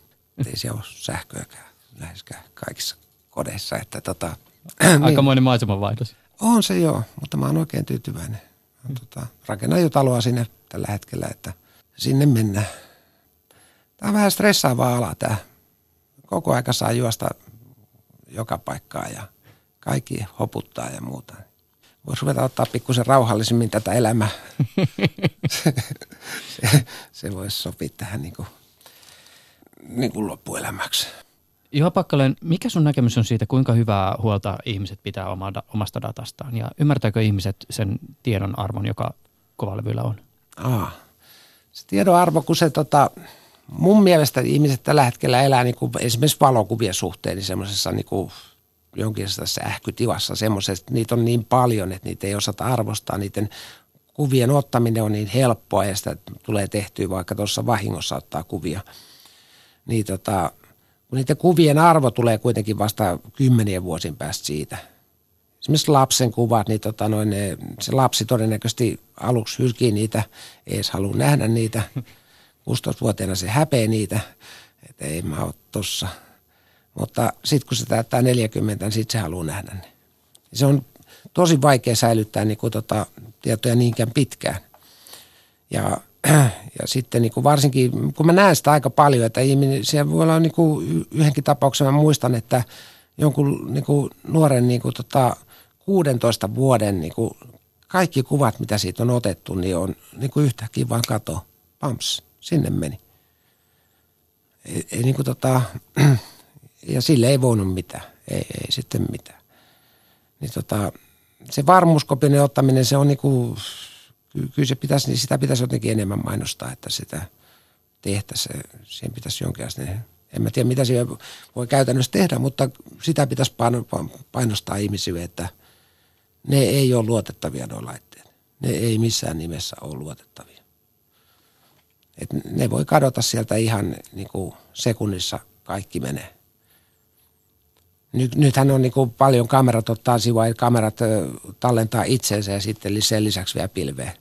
Ei se ole sähköäkään läheskään kaikissa kodeissa. Että tota, Aikamoinen niin. maisemanvaihdos. On se joo, mutta mä oon oikein tyytyväinen. Tota, rakennan jo taloa sinne tällä hetkellä, että sinne mennään. Tämä on vähän stressaavaa ala tämä. Koko aika saa juosta joka paikkaa ja kaikki hoputtaa ja muuta. Voisi ruveta ottaa pikkusen rauhallisemmin tätä elämää. se, se, se voisi sopia tähän niin kuin, niin kuin loppuelämäksi. Juha Pakkalen, mikä sun näkemys on siitä, kuinka hyvää huolta ihmiset pitää omasta datastaan? Ja ymmärtääkö ihmiset sen tiedon arvon, joka kovalevyllä on? Aa, se tiedon arvo, kun se tota, mun mielestä ihmiset tällä hetkellä elää niin kuin esimerkiksi valokuvien suhteen niin semmoisessa niin kuin jonkinlaisessa sähkötivassa semmoisessa, että niitä on niin paljon, että niitä ei osata arvostaa. Niiden kuvien ottaminen on niin helppoa ja sitä tulee tehtyä vaikka tuossa vahingossa ottaa kuvia. Niin tota, kun niiden kuvien arvo tulee kuitenkin vasta kymmenien vuosin päästä siitä. Esimerkiksi lapsen kuvat, niin tota noin, ne, se lapsi todennäköisesti aluksi hylkii niitä, ei edes halua nähdä niitä. 16-vuotiaana se häpee niitä, että ei mä ole tossa. Mutta sitten kun se täyttää 40, niin sitten se haluaa nähdä ne. Se on tosi vaikea säilyttää niin kuin tota, tietoja niinkään pitkään. Ja ja sitten niin kuin varsinkin, kun mä näen sitä aika paljon, että ihminen, siellä voi olla niin kuin yhdenkin tapauksen, mä muistan, että jonkun niin kuin nuoren niin kuin tota 16 vuoden niin kuin kaikki kuvat, mitä siitä on otettu, niin on niin kuin yhtäkkiä vaan kato, pams, sinne meni. Ei, ei niin kuin tota, ja sille ei voinut mitään, ei, ei sitten mitään. Niin tota, se varmuuskopinen ottaminen, se on niin kuin kyllä se pitäisi, niin sitä pitäisi jotenkin enemmän mainostaa, että sitä tehtäisiin. Siihen pitäisi jonkinlainen, en mä tiedä mitä siihen voi käytännössä tehdä, mutta sitä pitäisi painostaa ihmisille, että ne ei ole luotettavia nuo laitteet. Ne ei missään nimessä ole luotettavia. Et ne voi kadota sieltä ihan niin kuin sekunnissa kaikki menee. Nyt, nythän on niin kuin paljon kamerat ottaa sivua, kamerat tallentaa itseensä ja sitten sen lisäksi vielä pilveen.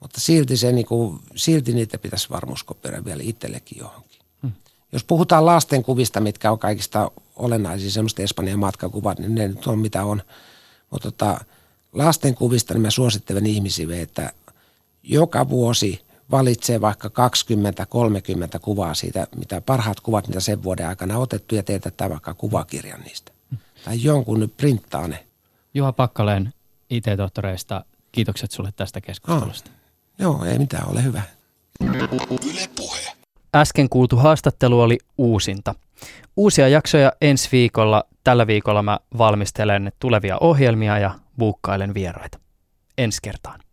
Mutta silti, se, niin kuin, silti niitä pitäisi varmuuskopioida vielä itsellekin johonkin. Hmm. Jos puhutaan lasten kuvista, mitkä on kaikista olennaisia, semmoista Espanjan matkakuvat, niin ne nyt on mitä on. Mutta tota, lasten kuvista niin mä suosittelen ihmisille, että joka vuosi valitsee vaikka 20-30 kuvaa siitä, mitä parhaat kuvat, mitä sen vuoden aikana otettu ja teetättää vaikka kuvakirjan niistä. Tai jonkun nyt printtaa ne. Juha Pakkaleen IT-tohtoreista, kiitokset sulle tästä keskustelusta. Oh. Joo, ei mitään, ole hyvä. Yle puhe. Äsken kuultu haastattelu oli uusinta. Uusia jaksoja ensi viikolla. Tällä viikolla mä valmistelen tulevia ohjelmia ja buukkailen vieraita. Ensi kertaan.